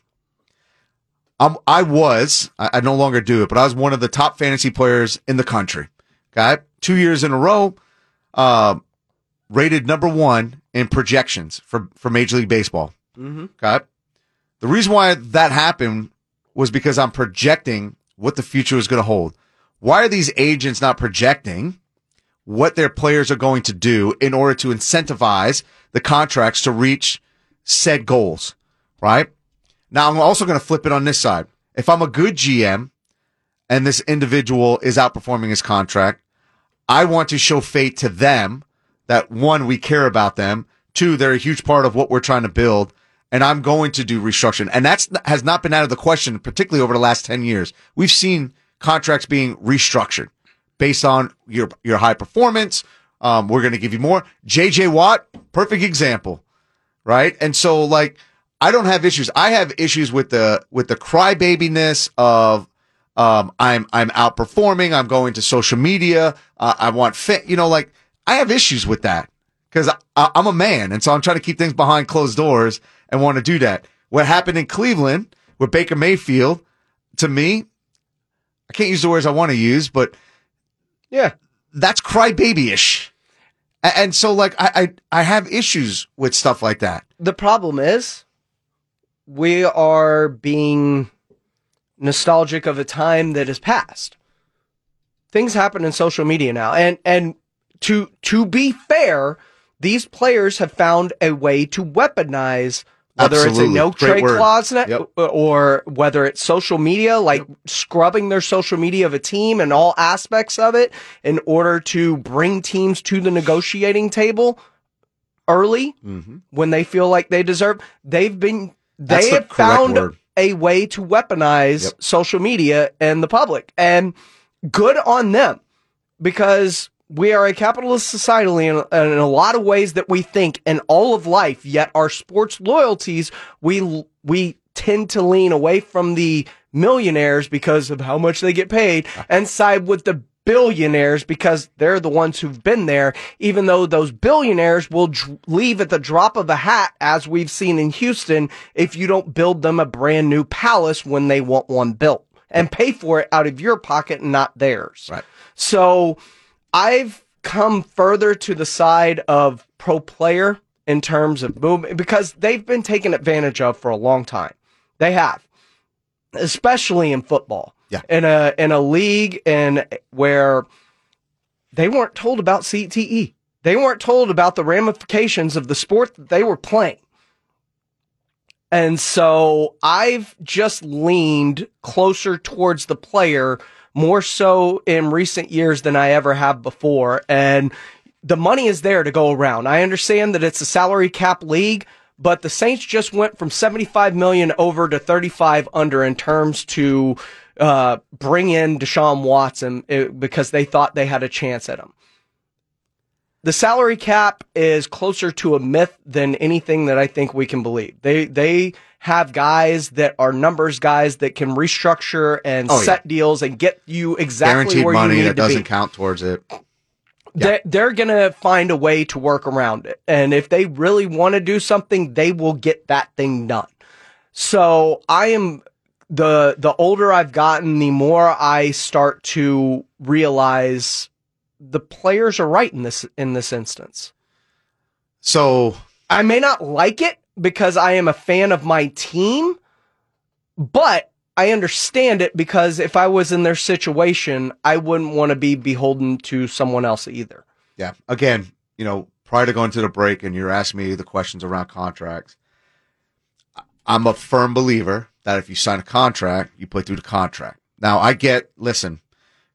I'm, I was, I, I no longer do it, but I was one of the top fantasy players in the country. Okay. Two years in a row, uh, rated number one in projections for, for Major League Baseball. Mm-hmm. Okay. The reason why that happened was because I'm projecting what the future is going to hold. Why are these agents not projecting what their players are going to do in order to incentivize the contracts to reach said goals? Right now, I'm also going to flip it on this side. If I'm a good GM and this individual is outperforming his contract, I want to show faith to them that one, we care about them. Two, they're a huge part of what we're trying to build and I'm going to do restructuring. And that's has not been out of the question, particularly over the last 10 years. We've seen contracts being restructured based on your, your high performance. Um, we're going to give you more. JJ Watt, perfect example, right? And so like, I don't have issues. I have issues with the, with the crybabiness of, um, I'm, I'm outperforming. I'm going to social media. Uh, I want fit, you know, like I have issues with that because I'm a man. And so I'm trying to keep things behind closed doors and want to do that. What happened in Cleveland with Baker Mayfield, to me, I can't use the words I want to use, but yeah, that's crybaby-ish. And so, like, I, I, I have issues with stuff like that. The problem is we are being nostalgic of a time that has passed. Things happen in social media now. And, and to, to be fair, these players have found a way to weaponize whether Absolutely. it's a no trade clause yep. or whether it's social media, like yep. scrubbing their social media of a team and all aspects of it in order to bring teams to the negotiating table early mm-hmm. when they feel like they deserve. They've been, they have found word. a way to weaponize yep. social media and the public and good on them because we are a capitalist society in, in, a lot of ways that we think in all of life, yet our sports loyalties, we, we tend to lean away from the millionaires because of how much they get paid and side with the billionaires because they're the ones who've been there, even though those billionaires will leave at the drop of a hat, as we've seen in Houston, if you don't build them a brand new palace when they want one built and pay for it out of your pocket and not theirs. Right. So, I've come further to the side of pro player in terms of movement because they've been taken advantage of for a long time. They have, especially in football. Yeah. In a in a league in where they weren't told about CTE. They weren't told about the ramifications of the sport that they were playing. And so I've just leaned closer towards the player more so in recent years than I ever have before. And the money is there to go around. I understand that it's a salary cap league, but the Saints just went from 75 million over to 35 under in terms to uh, bring in Deshaun Watson eh, because they thought they had a chance at him. The salary cap is closer to a myth than anything that I think we can believe. They they have guys that are numbers guys that can restructure and oh, set yeah. deals and get you exactly Guaranteed where money you need that doesn't count towards it. Yeah. They're, they're going to find a way to work around it. And if they really want to do something, they will get that thing done. So I am the, the older I've gotten, the more I start to realize the players are right in this, in this instance. So I may not like it, because I am a fan of my team, but I understand it because if I was in their situation, I wouldn't want to be beholden to someone else either. Yeah. Again, you know, prior to going to the break and you're asking me the questions around contracts, I'm a firm believer that if you sign a contract, you play through the contract. Now, I get, listen,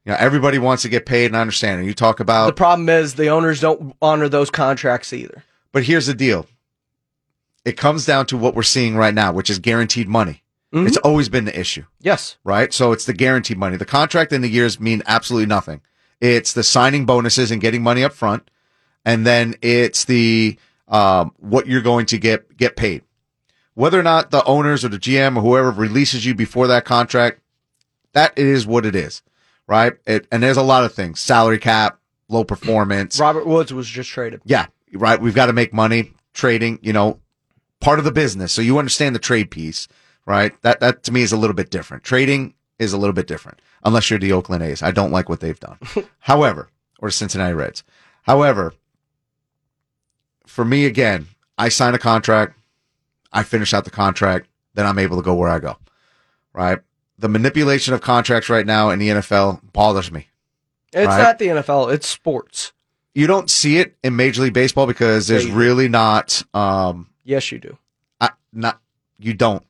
you know, everybody wants to get paid, and I understand. And you talk about the problem is the owners don't honor those contracts either. But here's the deal: it comes down to what we're seeing right now, which is guaranteed money. Mm-hmm. It's always been the issue. Yes. Right. So it's the guaranteed money. The contract and the years mean absolutely nothing. It's the signing bonuses and getting money up front, and then it's the um, what you're going to get get paid. Whether or not the owners or the GM or whoever releases you before that contract, that is what it is right? It, and there's a lot of things: salary cap, low performance. Robert Woods was just traded. Yeah, right. We've got to make money trading. You know, part of the business. So you understand the trade piece, right? That that to me is a little bit different. Trading is a little bit different, unless you're the Oakland A's. I don't like what they've done. However, or Cincinnati Reds. However, for me again, I sign a contract, I finish out the contract, then I'm able to go where I go. Right? The manipulation of contracts right now in the NFL bothers me. It's right? not the NFL, it's sports. You don't see it in Major League Baseball because there's yeah, really not. Um, yes, you do. I, not you don't.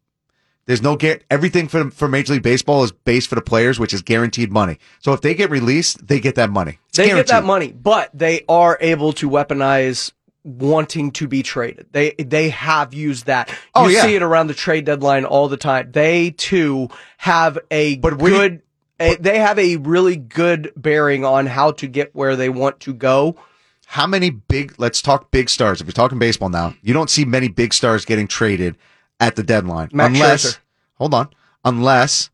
There's no get everything for for Major League Baseball is based for the players, which is guaranteed money. So if they get released, they get that money. It's they guaranteed. get that money, but they are able to weaponize wanting to be traded. They they have used that. You oh, yeah. see it around the trade deadline all the time. They too have a but good a, they have a really good bearing on how to get where they want to go. How many big let's talk big stars. If you're talking baseball now, you don't see many big stars getting traded at the deadline. Max unless Scherzer. hold on. Unless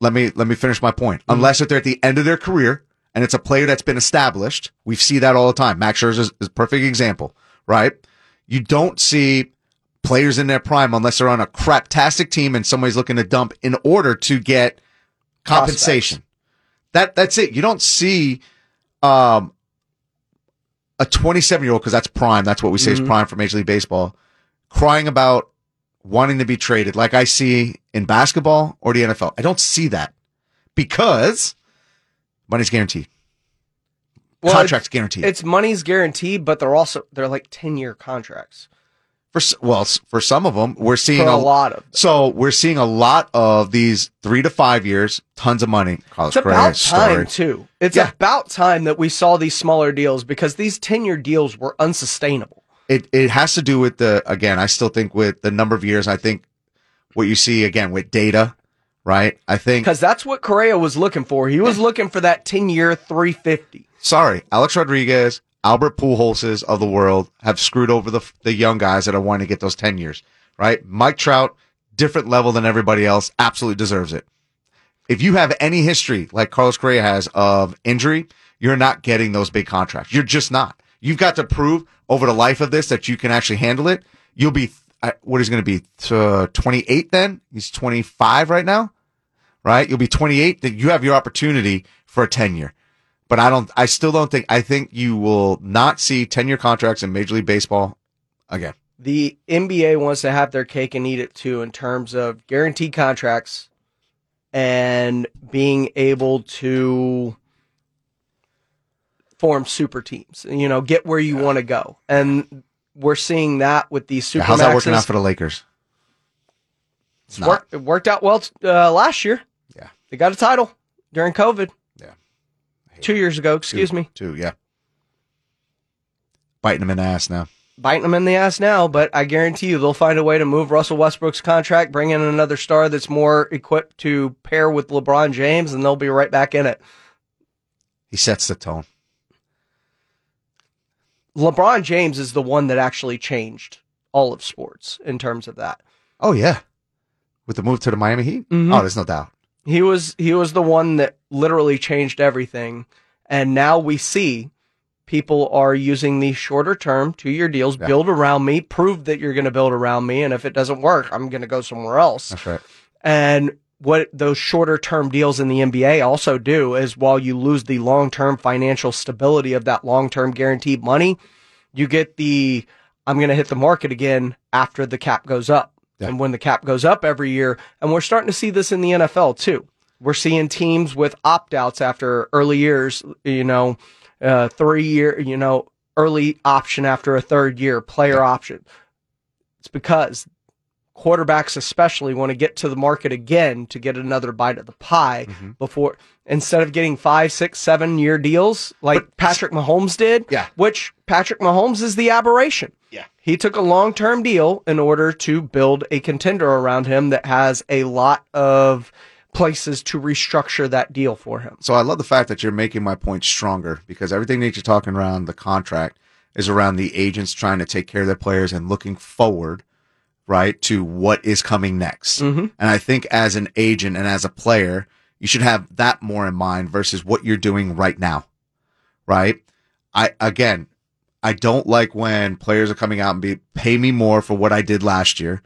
let me let me finish my point. Mm-hmm. Unless if they're at the end of their career and it's a player that's been established. We see that all the time. Max Scherzer is, is a perfect example, right? You don't see players in their prime unless they're on a craptastic team and somebody's looking to dump in order to get compensation. Prospects. That that's it. You don't see um, a 27 year old because that's prime. That's what we say mm-hmm. is prime for Major League Baseball, crying about wanting to be traded like I see in basketball or the NFL. I don't see that because Money's guaranteed. Well, contracts guaranteed. It's money's guaranteed, but they're also they're like ten year contracts. For well, for some of them, we're seeing a, a, lot of. Them. So we're seeing a lot of these three to five years, tons of money. Carlos it's about time too. It's yeah. about time that we saw these smaller deals because these ten year deals were unsustainable. It it has to do with the again. I still think with the number of years. I think what you see again with data right? I think because that's what Correa was looking for. He was looking for that ten year three fifty. Sorry, Alex Rodriguez, Albert Pujolses of the world have screwed over the the young guys that are wanting to get those ten years. Right? Mike Trout, different level than everybody else, absolutely deserves it. If you have any history like Carlos Correa has of injury, you're not getting those big contracts. You're just not. You've got to prove over the life of this that you can actually handle it. You'll be what is going to be uh, 28 then? He's 25 right now, right? You'll be 28. That you have your opportunity for a 10 year. But I don't, I still don't think, I think you will not see 10 year contracts in Major League Baseball again. The NBA wants to have their cake and eat it too in terms of guaranteed contracts and being able to form super teams, you know, get where you want to go. And we're seeing that with these super. How's that working out for the Lakers? It's work, it worked out well uh, last year. Yeah, they got a title during COVID. Yeah, two years ago. Excuse two, me. Two. Yeah, biting them in the ass now. Biting them in the ass now, but I guarantee you they'll find a way to move Russell Westbrook's contract, bring in another star that's more equipped to pair with LeBron James, and they'll be right back in it. He sets the tone. LeBron James is the one that actually changed all of sports in terms of that. Oh yeah, with the move to the Miami Heat. Mm-hmm. Oh, there's no doubt. He was he was the one that literally changed everything, and now we see people are using these shorter term two year deals. Yeah. Build around me, prove that you're going to build around me, and if it doesn't work, I'm going to go somewhere else. That's right. And what those shorter term deals in the NBA also do is while you lose the long term financial stability of that long term guaranteed money, you get the I'm going to hit the market again after the cap goes up. Yeah. And when the cap goes up every year, and we're starting to see this in the NFL too. We're seeing teams with opt outs after early years, you know, uh, three year, you know, early option after a third year, player yeah. option. It's because quarterbacks especially want to get to the market again to get another bite of the pie mm-hmm. before instead of getting five, six, seven year deals like but, Patrick Mahomes did. Yeah. Which Patrick Mahomes is the aberration. Yeah. He took a long term deal in order to build a contender around him that has a lot of places to restructure that deal for him. So I love the fact that you're making my point stronger because everything that you're talking around the contract is around the agents trying to take care of their players and looking forward right, to what is coming next. Mm-hmm. And I think as an agent and as a player, you should have that more in mind versus what you're doing right now, right? I, again, I don't like when players are coming out and be, pay me more for what I did last year.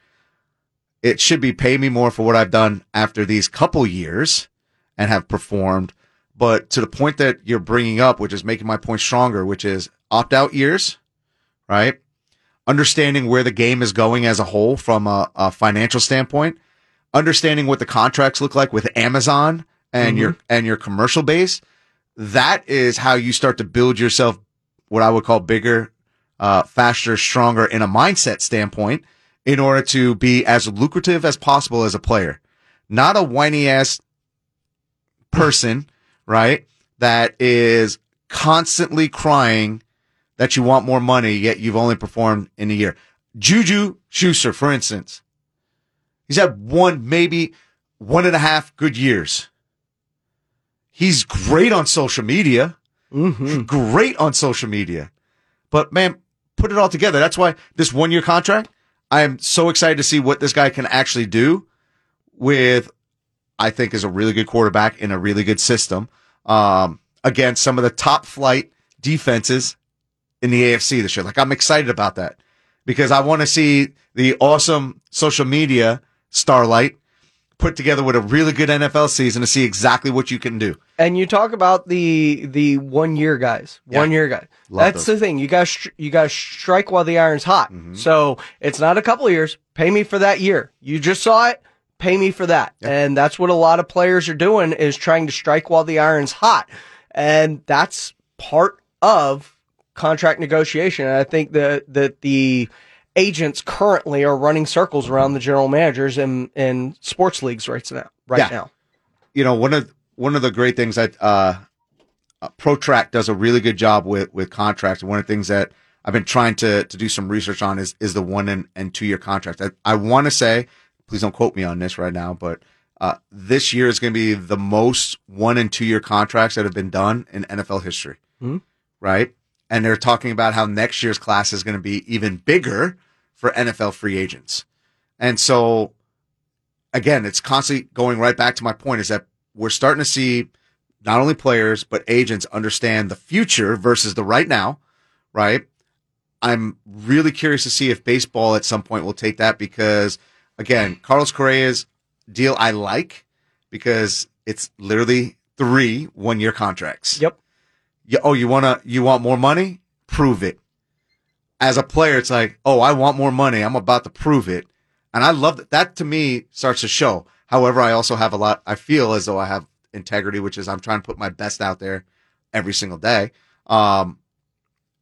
It should be pay me more for what I've done after these couple years and have performed. But to the point that you're bringing up, which is making my point stronger, which is opt out years, right? Understanding where the game is going as a whole from a, a financial standpoint, understanding what the contracts look like with Amazon and mm-hmm. your and your commercial base. That is how you start to build yourself what I would call bigger, uh, faster, stronger in a mindset standpoint in order to be as lucrative as possible as a player. Not a whiny ass person, right? That is constantly crying that you want more money, yet you've only performed in a year. Juju Schuster, for instance, he's had one, maybe one and a half good years. He's great on social media. Mm-hmm. Great on social media. But man, put it all together. That's why this one year contract, I am so excited to see what this guy can actually do with, I think is a really good quarterback in a really good system. Um, against some of the top flight defenses in the AFC this year. Like I'm excited about that because I want to see the awesome social media starlight put together with a really good NFL season to see exactly what you can do. And you talk about the the one year guys, yeah. one year guys. Love That's those. the thing. You guys you guys strike while the iron's hot. Mm-hmm. So it's not a couple of years. Pay me for that year. You just saw it. Pay me for that. Yeah. And that's what a lot of players are doing is trying to strike while the iron's hot. And that's part of contract negotiation. And I think that that the agents currently are running circles around the general managers in in sports leagues right now. Right yeah. now, you know one of one of the great things that uh, uh, Spotrac does a really good job with with contracts. One of the things that I've been trying to to do some research on is is the one and, and two year contract. I, I want to say, please don't quote me on this right now, but uh, this year is going to be the most one and two year contracts that have been done in NFL history. Mm-hmm. Right and they're talking about how next year's class is going to be even bigger for NFL free agents. And so again, it's constantly going right back to my point is that we're starting to see not only players but agents understand the future versus the right now, right? I'm really curious to see if baseball at some point will take that because again, Carlos Correa's deal I like because it's literally three one year contracts. Yep you, oh, you wanna, you want more money? Prove it. As a player, it's like, oh, I want more money. I'm about to prove it. And I love that. That to me starts to show. However, I also have a lot, I feel as though I have integrity, which is I'm trying to put my best out there every single day. Um,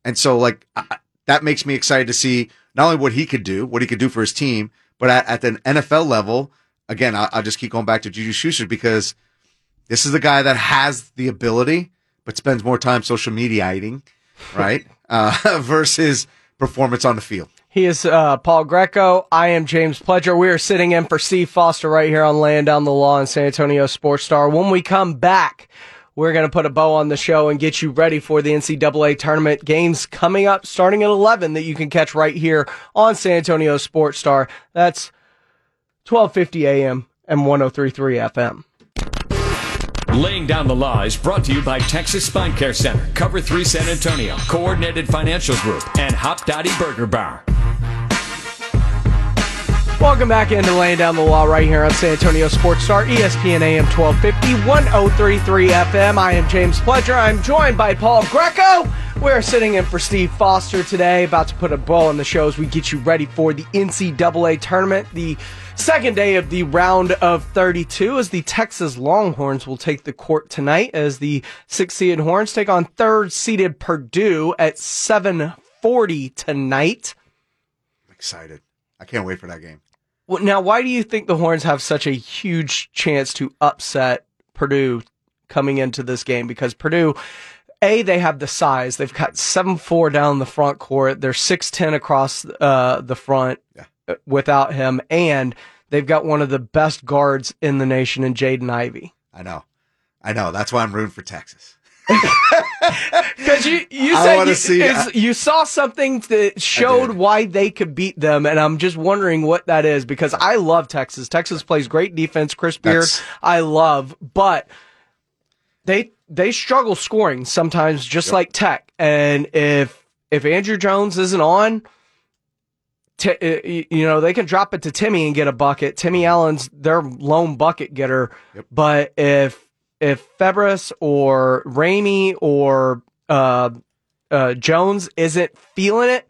and so like I, that makes me excited to see not only what he could do, what he could do for his team, but at, at the NFL level, again, I, will just keep going back to Juju Schuster because this is the guy that has the ability but spends more time social mediating, right? uh, versus performance on the field. He is uh, Paul Greco. I am James Pledger. We are sitting in for Steve Foster right here on Laying Down the Law in San Antonio Sports Star. When we come back, we're going to put a bow on the show and get you ready for the NCAA tournament games coming up starting at 11 that you can catch right here on San Antonio Sports Star. That's 1250 AM and 1033 FM. Laying Down the Law is brought to you by Texas Spine Care Center, Cover 3 San Antonio, Coordinated Financial Group, and Hopdoddy Burger Bar. Welcome back into Laying Down the Law right here on San Antonio Sports Star, ESPN AM 1250, 1033 FM. I am James Pledger. I'm joined by Paul Greco. We're sitting in for Steve Foster today, about to put a bow on the show as we get you ready for the NCAA tournament. The Second day of the round of 32 as the Texas Longhorns will take the court tonight as the six seeded Horns take on third seeded Purdue at 740 tonight. I'm excited. I can't wait for that game. Now, why do you think the Horns have such a huge chance to upset Purdue coming into this game? Because Purdue, A, they have the size. They've got 7 4 down the front court. They're 6'10 across uh, the front yeah. Uh, without him. And they've got one of the best guards in the nation in Jaden Ivey. I know. I know. That's why I'm rooting for Texas. Because you you said you, see, I, you, saw something that showed why they could beat them, and I'm just wondering what that is because I love Texas. Texas plays great defense. Chris Beard, I love, but they they struggle scoring sometimes, just yep. like Tech. And if if Andrew Jones isn't on, t- uh, you know they can drop it to Timmy and get a bucket. Timmy Allen's their lone bucket getter, yep. but if if Febres or Ramey or uh, uh, Jones isn't feeling it,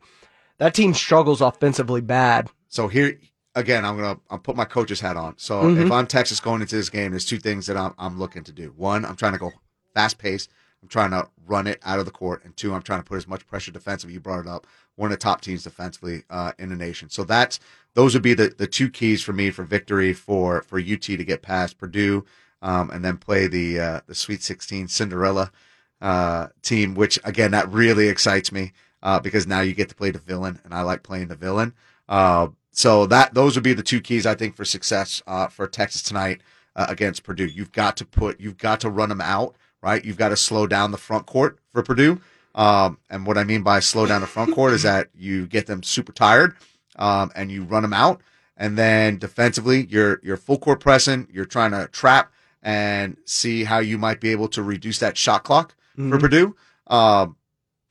that team struggles offensively bad. So here again, I'm gonna I'll put my coach's hat on. So mm-hmm. if I'm Texas going into this game, there's two things that I'm I'm looking to do. One, I'm trying to go fast pace. I'm trying to run it out of the court, and two, I'm trying to put as much pressure defensively. You brought it up, one of the top teams defensively uh, in the nation. So that's those would be the the two keys for me for victory for for UT to get past Purdue um, and then play the uh, the Sweet 16 Cinderella uh, team, which again that really excites me uh, because now you get to play the villain, and I like playing the villain. Uh, so that those would be the two keys I think for success uh, for Texas tonight uh, against Purdue. You've got to put, you've got to run them out, right? You've got to slow down the front court for Purdue. Um, and what I mean by slow down the front court is that you get them super tired um, and you run them out. And then defensively, you're you're full court pressing. You're trying to trap and see how you might be able to reduce that shot clock mm-hmm. for Purdue. Um,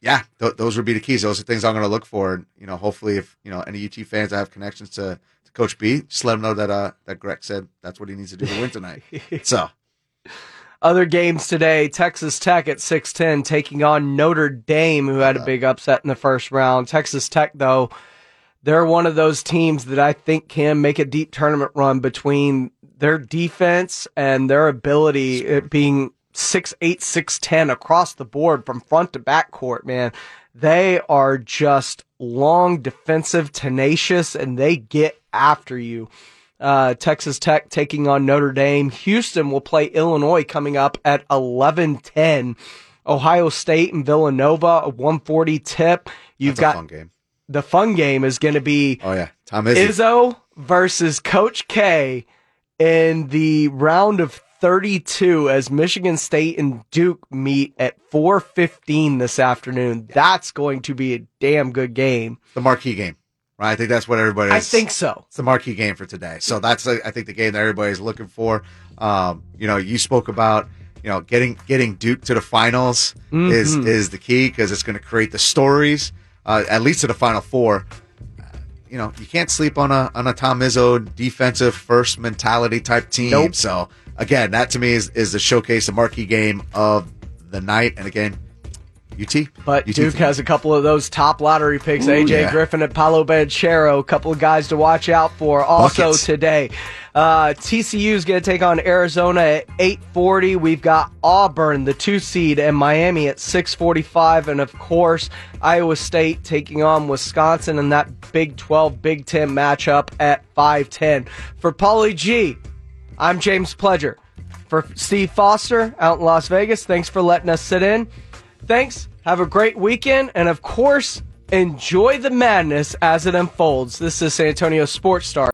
yeah, th- those would be the keys. Those are things I'm going to look for. And, you know, hopefully if, you know, any UT fans that have connections to, to Coach B, just let them know that, uh, that Greg said that's what he needs to do to win tonight. so. Other games today, Texas Tech at 6'10 taking on Notre Dame, who had a big upset in the first round. Texas Tech, though, they're one of those teams that I think can make a deep tournament run between their defense and their ability at being six eight six ten across the board from front to back court, man. They are just long, defensive, tenacious, and they get after you. Uh, Texas Tech taking on Notre Dame. Houston will play Illinois coming up at 11:10. Ohio State and Villanova, a 140 tip. You've That's got fun the fun game is going to be oh yeah, Tom Izzo. Izzo versus Coach K in the round of 32 as Michigan State and Duke meet at 4:15 this afternoon. That's going to be a damn good game. The marquee game. Right? I think that's what everybody I think so. It's the marquee game for today. So that's I think the game that everybody's looking for. Um, you know, you spoke about you know getting getting Duke to the finals mm-hmm. is is the key because it's going to create the stories uh, at least to the final four you know, you can't sleep on a on a Tom Izzo defensive first mentality type team. Nope. So again, that to me is is the showcase, the marquee game of the night. And again, UT. But UT Duke has a couple of those top lottery picks. Ooh, AJ yeah. Griffin and Paolo Banchero, a couple of guys to watch out for also Buckets. today. Uh, TCU is going to take on Arizona at 8:40. We've got Auburn, the two seed, and Miami at 6:45, and of course Iowa State taking on Wisconsin in that Big 12 Big 10 matchup at 5:10. For Paulie G, I'm James Pledger. For Steve Foster out in Las Vegas, thanks for letting us sit in. Thanks. Have a great weekend, and of course, enjoy the madness as it unfolds. This is San Antonio Sports Star.